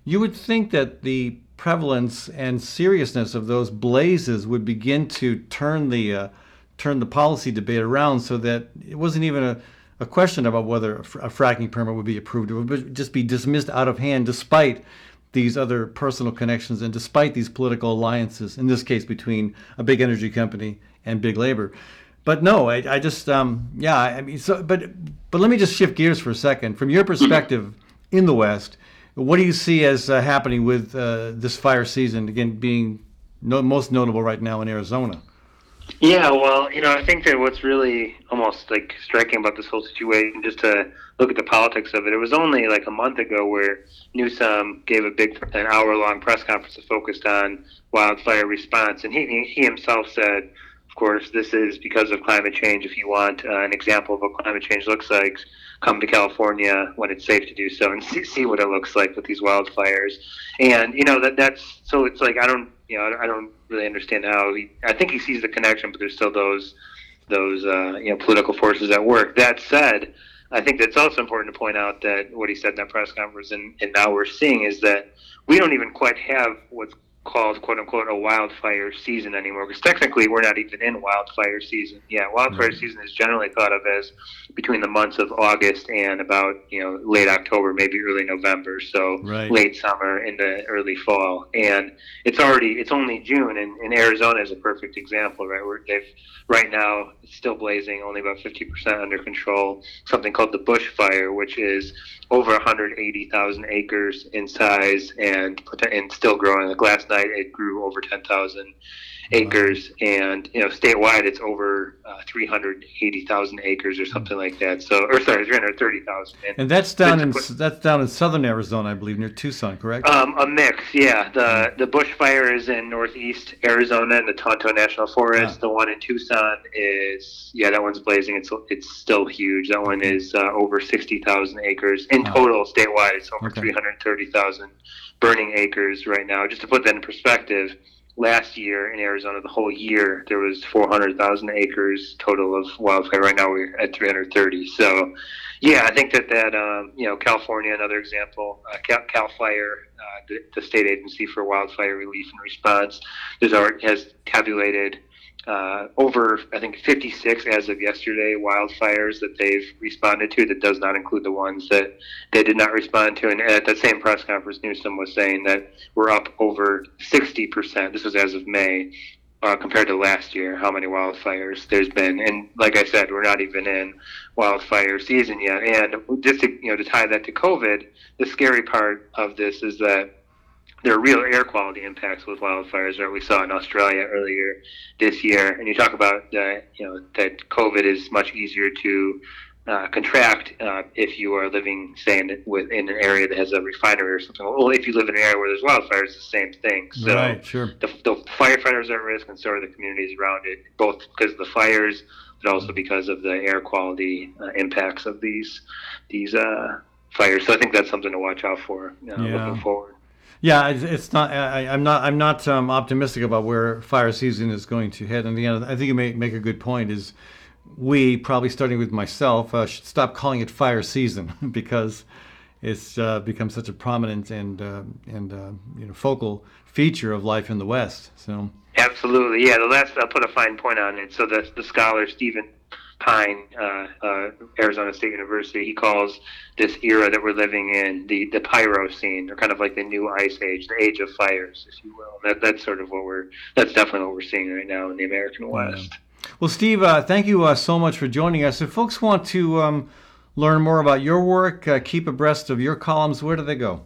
Speaker 1: You would think that the prevalence and seriousness of those blazes would begin to turn the uh, turn the policy debate around, so that it wasn't even a, a question about whether a, fr- a fracking permit would be approved. It would just be dismissed out of hand, despite these other personal connections and despite these political alliances. In this case, between a big energy company and big labor. But no, I, I just um, yeah, I mean, so but but let me just shift gears for a second. From your perspective in the West, what do you see as uh, happening with uh, this fire season again being no, most notable right now in Arizona?
Speaker 5: Yeah, well, you know, I think that what's really almost like striking about this whole situation, just to look at the politics of it, it was only like a month ago where Newsom gave a big, an hour-long press conference focused on wildfire response, and he he himself said, course, this is because of climate change. If you want uh, an example of what climate change looks like, come to California when it's safe to do so and see, see what it looks like with these wildfires. And you know that that's so it's like I don't you know I don't really understand how he. I think he sees the connection, but there's still those those uh, you know political forces at work. That said, I think that's also important to point out that what he said in that press conference, and, and now we're seeing is that we don't even quite have what's called quote unquote a wildfire season anymore because technically we're not even in wildfire season. Yeah, wildfire mm-hmm. season is generally thought of as between the months of August and about you know late October, maybe early November. So
Speaker 1: Right.
Speaker 5: late summer into early fall, and it's already it's only June, and, and Arizona is a perfect example, right? Where they've right now it's still blazing, only about fifty percent under control. Something called the Bush Fire, which is over 180,000 acres in size and and still growing. Like last night, it grew over 10,000 acres, and you know statewide, it's over uh, 380,000 acres or something like that. So, or sorry, 330,000.
Speaker 1: And that's down in
Speaker 5: It's-
Speaker 1: that's down in southern Arizona, I believe, near Tucson, correct?
Speaker 5: Um, a mix, yeah. The the Bush Fire is in northeast Arizona in the Tonto National Forest.
Speaker 1: Ah.
Speaker 5: The one in Tucson is yeah, that one's blazing. It's it's still huge. That one is uh, over sixty thousand acres in
Speaker 1: Wow.
Speaker 5: total statewide. It's over
Speaker 1: Okay.
Speaker 5: three hundred thirty thousand burning acres right now. Just to put that in perspective, last year in Arizona, the whole year there was four hundred thousand acres total of wildfire. Right now we're at three hundred thirty. So. Yeah, I think that that um, you know California, another example, uh, Cal, Cal Fire, uh, the, the state agency for wildfire relief and response, has has tabulated uh, over, I think, 56 as of yesterday wildfires that they've responded to. That does not include the ones that they did not respond to. And at that same press conference, Newsom was saying that we're up over 60%. This was as of May. Uh, compared to last year, how many wildfires there's been, and like I said, we're not even in wildfire season yet. And just to you know to tie that to COVID, the scary part of this is that there are real air quality impacts with wildfires that we saw in Australia earlier this year. And you talk about uh, you know that COVID is much easier to uh, contract uh, if you are living, say, in, within an area that has a refinery or something. Well, if you live in an area where there's wildfires, it's the same thing. So
Speaker 1: right, sure.
Speaker 5: the, the firefighters are at risk, and so are the communities around it, both because of the fires, but also because of the air quality uh, impacts of these these uh, fires. So I think that's something to watch out for uh,
Speaker 1: Yeah.
Speaker 5: looking forward.
Speaker 1: Yeah, it's, not. I, I'm not. I'm not um, optimistic about where fire season is going to head. And again, I think you may make a good point. Is we probably starting with myself uh, should stop calling it fire season because it's uh, become such a prominent and uh, and uh, you know focal feature of life in the West. So
Speaker 5: Absolutely, yeah. The last I'll put a fine point on it. So the the scholar Stephen Pyne, uh, uh, Arizona State University, he calls this era that we're living in the the Pyrocene, or kind of like the new ice age, the age of fires, if you will. That that's sort of what we're that's definitely what we're seeing right now in the American West.
Speaker 1: Well, Steve, uh, thank you uh, so much for joining us. If folks want to um, learn more about your work, uh, keep abreast of your columns, where do they go?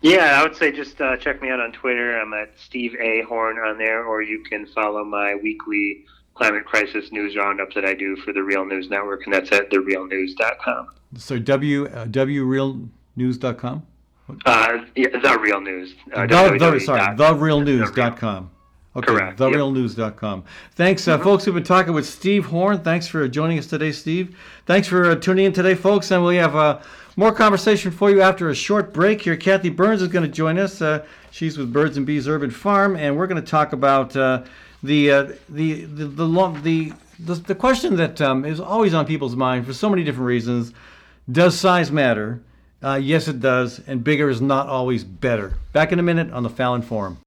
Speaker 5: Yeah, I would say just uh, check me out on Twitter. I'm at Steve A Horn on there, or you can follow my weekly climate crisis news roundup that I do for the Real News Network, and that's at therealnews.com.
Speaker 1: So w uh, wrealnews.com.
Speaker 5: Uh, yeah, the Real News. Uh,
Speaker 1: The, the, sorry, therealnews.com. Okay,
Speaker 5: Correct, yep.
Speaker 1: therealnews.com. Thanks, uh, folks. We've been talking with Steve Horn. Thanks for joining us today, Steve. Thanks for uh, tuning in today, folks. And we have uh, more conversation for you after a short break here. Kathy Byrnes is going to join us. Uh, she's with Birds and Bees Urban Farm, and we're going to talk about uh, the, uh, the, the, the, lo- the, the, the question that um, is always on people's mind for so many different reasons. Does size matter? Uh, yes, it does, and bigger is not always better. Back in a minute on the Fallon Forum.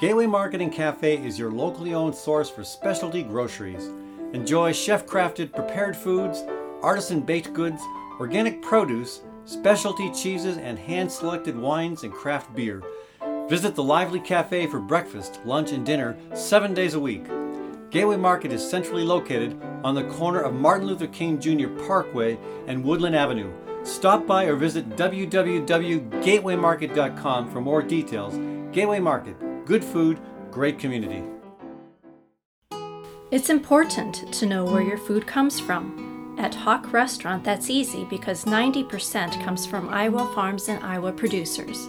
Speaker 1: Gateway Market and Cafe is your locally owned source for specialty groceries. Enjoy chef crafted prepared foods, artisan baked goods, organic produce, specialty cheeses, and hand selected wines and craft beer. Visit the lively cafe for breakfast, lunch, and dinner seven days a week. Gateway Market is centrally located on the corner of Martin Luther King Jr. Parkway and Woodland Avenue. Stop by or visit www.gatewaymarket.com for more details. Gateway Market, good food, great community.
Speaker 2: It's important to know where your food comes from. At HoQ Restaurant, that's easy because 90% comes from Iowa farms and Iowa producers.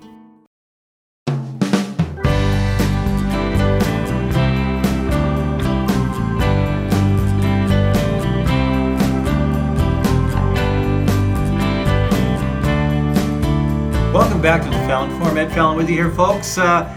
Speaker 1: Welcome back to the Fallon Forum. Ed Fallon with you here, folks. Uh,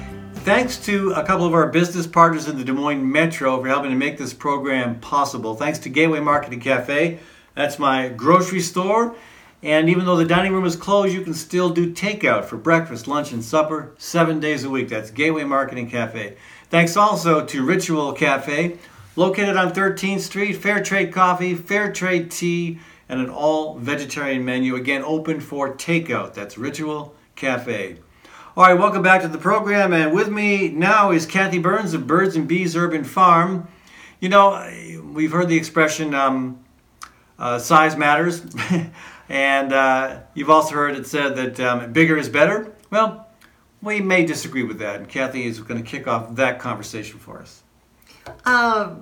Speaker 1: thanks to a couple of our business partners in the Des Moines Metro for helping to make this program possible. Thanks to Gateway Market and Cafe. That's my grocery store. And even though the dining room is closed, you can still do takeout for breakfast, lunch, and supper seven days a week. That's Gateway Market and Cafe. Thanks also to Ritual Cafe, located on 13th Street. Fair trade coffee, fair trade tea, and an all vegetarian menu. Again, open for takeout. That's Ritual Cafe. All right, welcome back to the program. And with me now is Kathy Byrnes of Birds and Bees Urban Farm. You know, we've heard the expression um, uh, size matters. and uh, you've also heard it said that um, bigger is better. Well, we may disagree with that. And Kathy is going to kick off that conversation for us.
Speaker 4: Uh,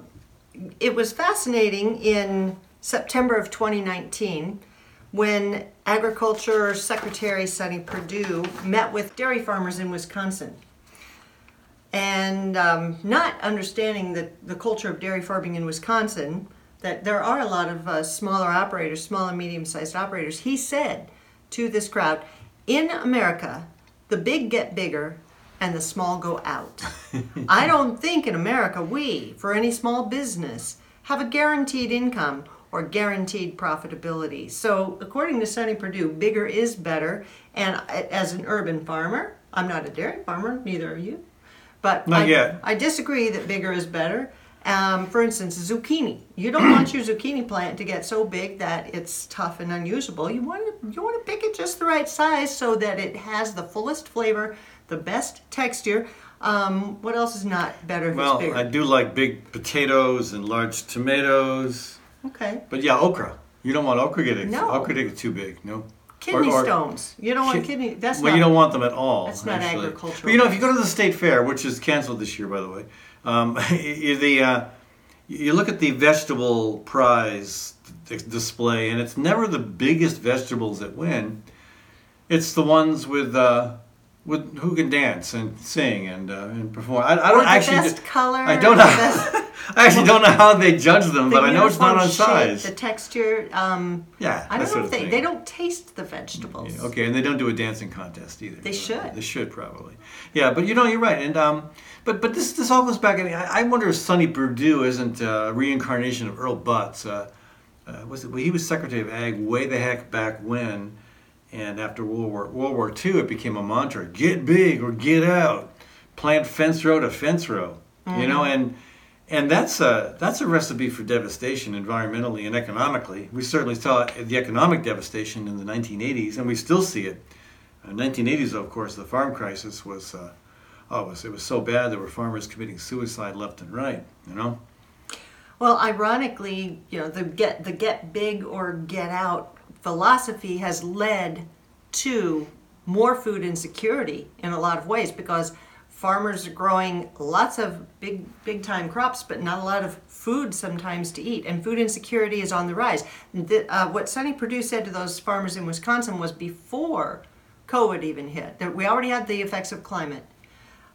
Speaker 4: it was fascinating in September of 2019 when Agriculture Secretary Sonny Perdue met with dairy farmers in Wisconsin. And um, not understanding the, the culture of dairy farming in Wisconsin, that there are a lot of uh, smaller operators, small and medium sized operators. He said to this crowd, in America, the big get bigger and the small go out. I don't think in America we, for any small business, have a guaranteed income or guaranteed profitability. So, according to Sonny Perdue, bigger is better. And as an urban farmer, I'm not a dairy farmer, neither are you. But
Speaker 1: Not
Speaker 4: I,
Speaker 1: yet.
Speaker 4: I disagree that bigger is better. Um, for instance, zucchini. You don't want your zucchini plant to get so big that it's tough and unusable. You want to you want to pick it just the right size so that it has the fullest flavor, the best texture. Um, what else is not better
Speaker 1: Well. I do like big potatoes and large tomatoes.
Speaker 4: Okay.
Speaker 1: But yeah, okra. You don't want okra to get
Speaker 4: No.
Speaker 1: okra to get too big. No.
Speaker 4: Kidney
Speaker 1: Or- or-
Speaker 4: stones. You don't want
Speaker 1: Ki-
Speaker 4: kidney. That's
Speaker 1: well,
Speaker 4: not.
Speaker 1: you don't want them at all.
Speaker 4: That's not
Speaker 1: actually.
Speaker 4: agricultural
Speaker 1: But you know, if you go to the state fair, which is canceled this year, by the way, um, you, the uh, you look at the vegetable prize display, and it's never the biggest vegetables that win. It's the ones with uh, with who can dance and sing and uh, and perform. I, I don't
Speaker 4: the
Speaker 1: actually.
Speaker 4: best color,
Speaker 1: I don't know. I actually don't know how they judge them,
Speaker 4: the
Speaker 1: but I know it's not on
Speaker 4: shape,
Speaker 1: size.
Speaker 4: The texture. Um,
Speaker 1: yeah,
Speaker 4: I don't know if they,
Speaker 1: thing.
Speaker 4: they don't taste the vegetables.
Speaker 1: Yeah, okay, and they don't do a dancing contest either.
Speaker 4: They should.
Speaker 1: They should probably. Yeah, but you know, you're right. And um, but but this this all goes back. I mean, I, I wonder if Sonny Perdue isn't a reincarnation of Earl Butz. Uh, uh, was it? Well, he was Secretary of Ag way the heck back when, and after World War World War II, it became a mantra: get big or get out. Plant fence row to fence row. You know, and and that's a that's a recipe for devastation environmentally and economically. We certainly saw the economic devastation in the 1980s, and we still see it. Uh, 1980s, of course, the farm crisis was uh, oh, it was, it was so bad there were farmers committing suicide left and right. You know,
Speaker 4: Well, ironically, you know, the get the get big or get out philosophy has led to more food insecurity in a lot of ways because farmers are growing lots of big big time crops but not a lot of food sometimes to eat and food insecurity is on the rise the, uh, what Sonny Perdue said to those farmers in Wisconsin was before COVID even hit that we already had the effects of climate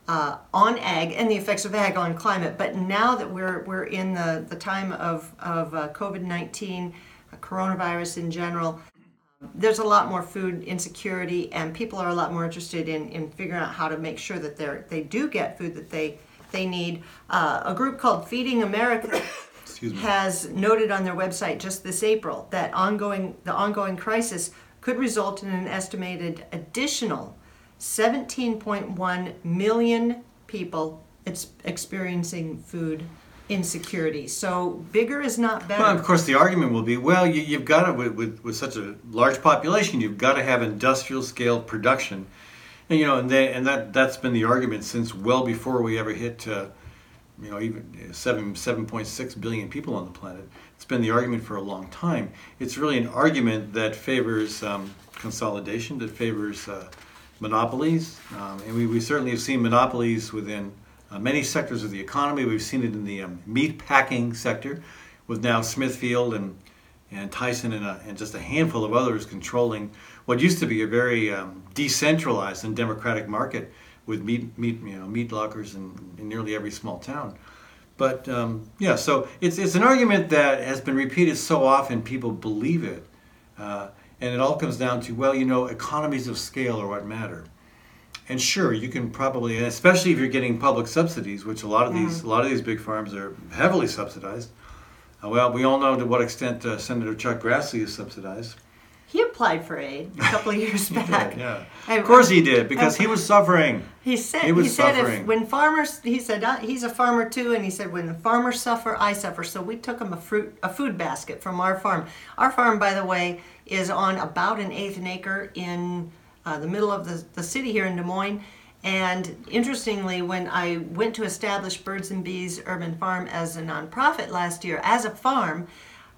Speaker 4: uh, on ag and the effects of ag on climate. But now that we're we're in the, the time of of uh, COVID nineteen, uh, coronavirus in general, there's a lot more food insecurity, and people are a lot more interested in in figuring out how to make sure that they they do get food that they they need. Uh, a group called Feeding America. has noted on their website just this April that ongoing the ongoing crisis could result in an estimated additional 17.1 million people ex- experiencing food insecurity. So bigger is not better.
Speaker 1: Well, of course, the argument will be, well, you, you've got to with, with with such a large population, you've got to have industrial scale production, and you know, and they, and that that's been the argument since well before we ever hit, uh, you know, even seven seven point six billion people on the planet. It's been the argument for a long time. It's really an argument that favors um, consolidation, that favors uh, monopolies, um, and we, we certainly have seen monopolies within uh, many sectors of the economy. We've seen it in the um, meat packing sector, with now Smithfield and and Tyson and, a, and just a handful of others controlling what used to be a very um, decentralized and democratic market with meat meat you know meat lockers in, in nearly every small town. But um, yeah, so it's it's an argument that has been repeated so often people believe it, uh, and it all comes down to well, you know, economies of scale are what matter. And sure, you can probably, and especially if you're getting public subsidies, which a lot of these a lot of these big farms are heavily subsidized. Uh, well, we all know to what extent uh, Senator Chuck Grassley is subsidized.
Speaker 4: he applied for aid a couple of years back.
Speaker 1: Yeah,
Speaker 4: And-
Speaker 1: of course he did because he was suffering.
Speaker 4: He said
Speaker 1: He
Speaker 4: he,
Speaker 1: was
Speaker 4: said
Speaker 1: suffering.
Speaker 4: if when farmers he said uh, he's a farmer too and he said when the farmers suffer I suffer so we took him a fruit a food basket from our farm. Our farm by the way is on about an eighth an acre in uh, the middle of the, the city here in Des Moines and interestingly when I went to establish Birds and Bees Urban Farm as a nonprofit last year as a farm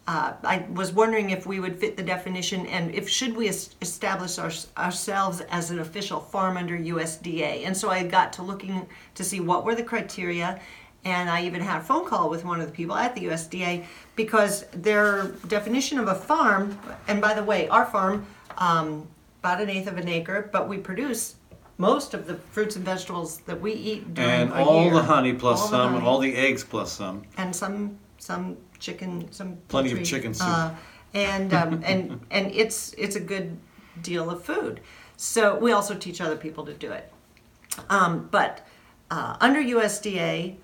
Speaker 4: uh, I was wondering if we would fit the definition and if should we establish our, ourselves as an official farm under USDA. And so I got to looking to see what were the criteria, and I even had a phone call with one of the people at the USDA because their definition of a farm, and by the way, our farm um, about an eighth of an acre, but we produce most of the fruits and vegetables that we eat during
Speaker 1: And
Speaker 4: a
Speaker 1: all
Speaker 4: year.
Speaker 1: the honey plus
Speaker 4: All the
Speaker 1: some, and
Speaker 4: honey.
Speaker 1: all the eggs plus some.
Speaker 4: and some some chicken, some
Speaker 1: Plenty of
Speaker 4: poultry,
Speaker 1: chicken soup.
Speaker 4: uh, and um, and and it's it's a good deal of food. So we also teach other people to do it. Um, but uh, under USDA,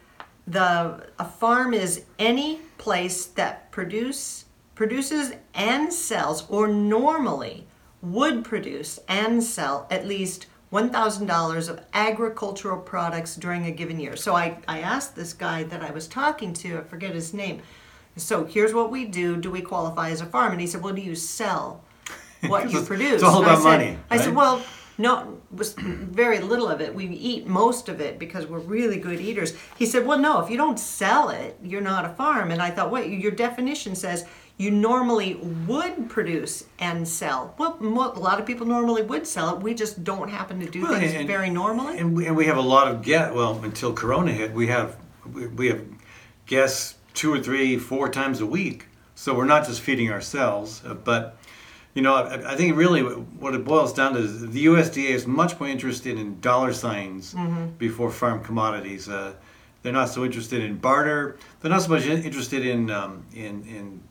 Speaker 4: the a farm is any place that produce produces and sells, or normally would produce and sell at least $1,000 of agricultural products during a given year. So I, I asked this guy that I was talking to, I forget his name. So here's what we do. Do we qualify as a farm? And he said, Well, do you sell what you produce?
Speaker 1: it's all
Speaker 4: And I
Speaker 1: about
Speaker 4: said-
Speaker 1: money,
Speaker 4: I said. Well, no, was very little of it. We eat most of it because we're really good eaters. He said, "Well, no, if you don't sell it, you're not a farm." And I thought, "Wait, your definition says you normally would produce and sell." Well, a lot of people normally would sell it. We just don't happen to do
Speaker 1: Well,
Speaker 4: things
Speaker 1: and-
Speaker 4: very normally.
Speaker 1: And we, and we have a lot of get well until Corona hit. We have we, have guests two or three, four times a week. So we're not just feeding ourselves, uh, but you know, I, I think really what it boils down to is the USDA is much more interested in dollar signs before farm commodities. Uh, they're not so interested in barter. They're not so much interested in um, in in,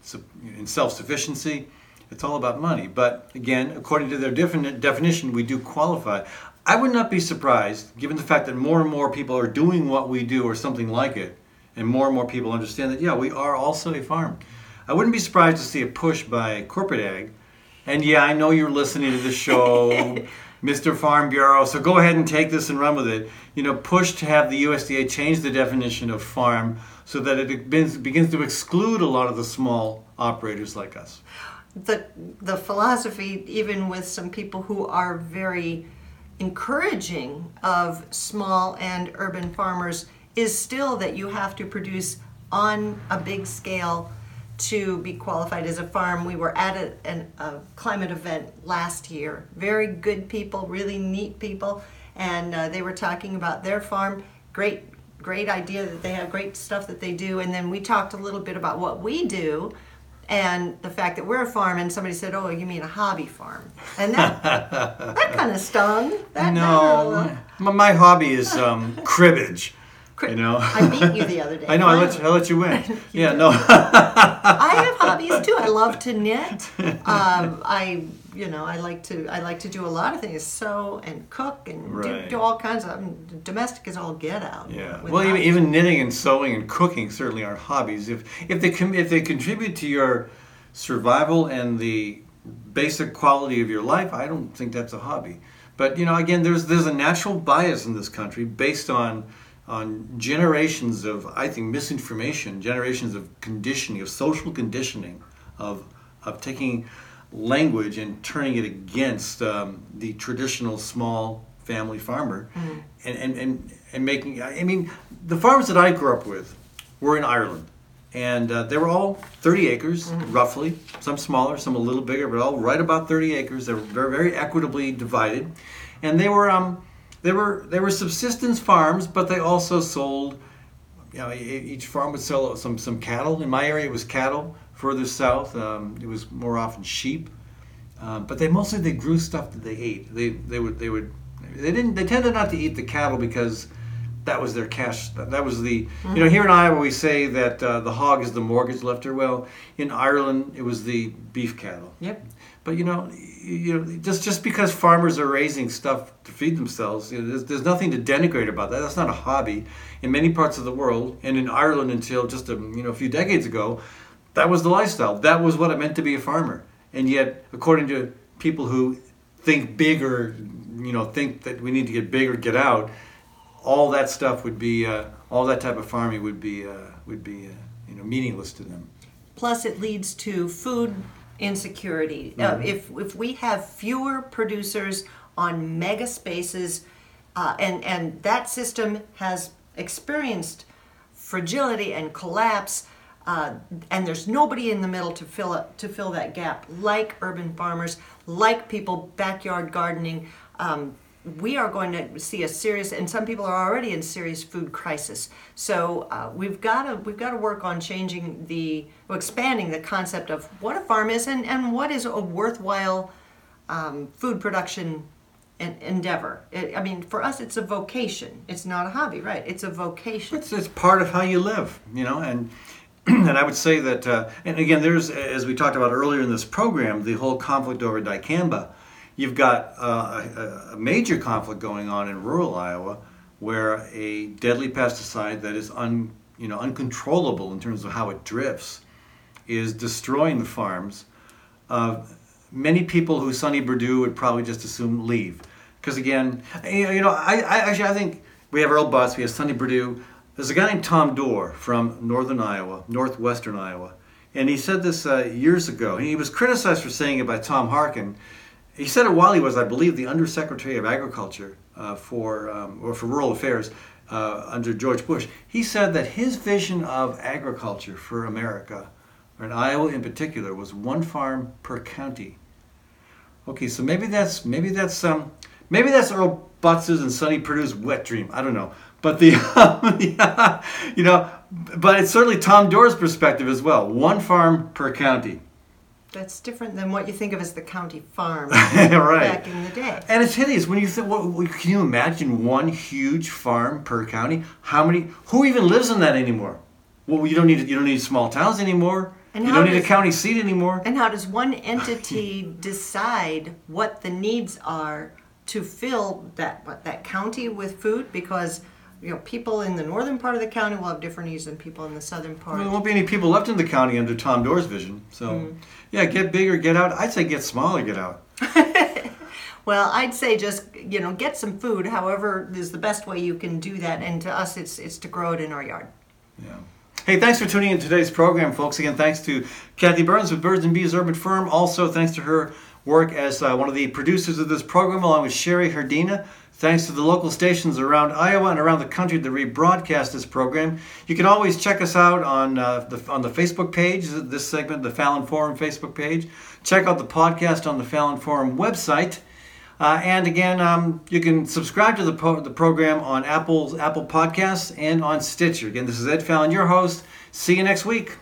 Speaker 1: in self sufficiency. It's all about money. But again, according to their different definition, we do qualify. I would not be surprised, given the fact that more and more people are doing what we do or something like it, and more and more people understand that, yeah, we are also a farm. I wouldn't be surprised to see a push by corporate ag. And yeah, I know you're listening to the show, Mr. Farm Bureau, so go ahead and take this and run with it. You know, push to have the USDA change the definition of farm so that it begins, to exclude a lot of the small operators like us.
Speaker 4: the the philosophy, even with some people who are very encouraging of small and urban farmers, is still that you have to produce on a big scale to be qualified as a farm. We were at a, an, a climate event last year. Very good people, really neat people, and uh, they were talking about their farm. Great, great idea that they have great stuff that they do. And then we talked a little bit about what we do and the fact that we're a farm and somebody said oh you mean a hobby farm and that that kind of stung that,
Speaker 1: No, my, my hobby is um, cribbage. You know,
Speaker 4: i beat you the other day
Speaker 1: I know. I let you, I let you win. yeah, no.
Speaker 4: I have hobbies too i love to knit um, i you know i like to i like to do a lot of things sew and cook and do,
Speaker 1: Right.
Speaker 4: do all kinds of I mean, domestic is all get out
Speaker 1: Yeah. Well, even, even knitting and sewing and cooking certainly aren't hobbies. If if they com- if they contribute to your survival and the basic quality of your life, I don't think that's a hobby. But you know, again, there's there's a natural bias in this country based on on generations of I think misinformation, generations of conditioning, of social conditioning, of of taking language and turning it against um, the traditional small family farmer, and, and, and, and making, I mean, the farms that I grew up with were in Ireland. And uh, they were all 30 acres, roughly. Some smaller, some a little bigger, but all right about 30 acres. They were very, very equitably divided, and they were um, they were they were subsistence farms, but they also sold. You know, each farm would sell some some cattle. In my area, it was cattle. Further south, um, it was more often sheep. Um, but they mostly they grew stuff that they ate. They they would they would they didn't they tended not to eat the cattle because that was their cash. That that was the you know here in Iowa we say that uh, the hog is the mortgage lifter. Well, in Ireland it was the beef cattle.
Speaker 4: Yep.
Speaker 1: But you know, you know, just just because farmers are raising stuff to feed themselves, you know, there's, there's nothing to denigrate about that. That's not a hobby. In many parts of the world, and in Ireland until just a you know a few decades ago, that was the lifestyle. That was what it meant to be a farmer. And yet, according to people who think bigger, you know, think that we need to get bigger, get out, all that stuff would be, uh, all that type of farming would be, uh, would be, uh, you know, meaningless to them.
Speaker 4: plus it leads to food insecurity. Uh, if if we have fewer producers on mega spaces, uh, and and that system has experienced fragility and collapse, uh, and there's nobody in the middle to fill up to fill that gap, like urban farmers, like people backyard gardening. Um, we are going to see a serious, and some people are already in serious food crisis. So uh, we've got to we've got to work on changing the, expanding the concept of what a farm is and, and what is a worthwhile um, food production en- endeavor. It, I mean, for us, it's a vocation. It's not a hobby, right? It's a vocation.
Speaker 1: It's, it's part of how you live, you know, and and I would say that, uh, and again, there's, as we talked about earlier in this program, the whole conflict over dicamba. You've got uh, a, a major conflict going on in rural Iowa where a deadly pesticide that is un, you know, uncontrollable in terms of how it drifts is destroying the farms. Uh, many people who Sonny Perdue would probably just assume leave. Because again, you know, I, I actually I think we have Earl Butz, we have Sonny Perdue. There's a guy named Tom Dorr from northern Iowa, northwestern Iowa, and he said this uh, years ago. He was criticized for saying it by Tom Harkin. He said it while he was, I believe, the Undersecretary of Agriculture uh, for um, or for Rural Affairs uh, under George Bush. He said that his vision of agriculture for America, or in Iowa in particular, was one farm per county. Okay, so maybe that's maybe that's um, maybe that's Earl Butz's and Sonny Perdue's wet dream. I don't know, but the, you know, but it's certainly Tom Dorr's perspective as well. One farm per county.
Speaker 4: That's different than what you think of as the county farm
Speaker 1: right.
Speaker 4: back in the day.
Speaker 1: And it's hideous when you think. What, can you imagine one huge farm per county? How many? Who even lives in that anymore? Well, you don't need you don't need small towns anymore.
Speaker 4: And
Speaker 1: you don't need a county seat anymore.
Speaker 4: And how does one entity decide what the needs are to fill that what, that county with food? Because you know people in the northern part of the county will have different needs than people in the southern part.
Speaker 1: Well, there won't be any people left in the county under Tom Dorr's vision. So,
Speaker 4: Mm.
Speaker 1: Yeah, get bigger, get out. I'd say get smaller, get out.
Speaker 4: Well, I'd say just you know get some food. However, is the best way you can do that. And to us, it's it's to grow it in our yard.
Speaker 1: Yeah. Hey, thanks for tuning in to today's program, folks. Again, thanks to Kathy Byrnes with Birds and Bees Urban Farm. Also, thanks to her work as uh, one of the producers of this program, along with Sherry Herdina. Thanks to the local stations around Iowa and around the country that rebroadcast this program. You can always check us out on uh, the on the Facebook page. This segment, the Fallon Forum Facebook page. Check out the podcast on the Fallon Forum website. Uh, and again, um, you can subscribe to the, po- the program on Apple's Apple Podcasts and on Stitcher. Again, this is Ed Fallon, your host. See you next week.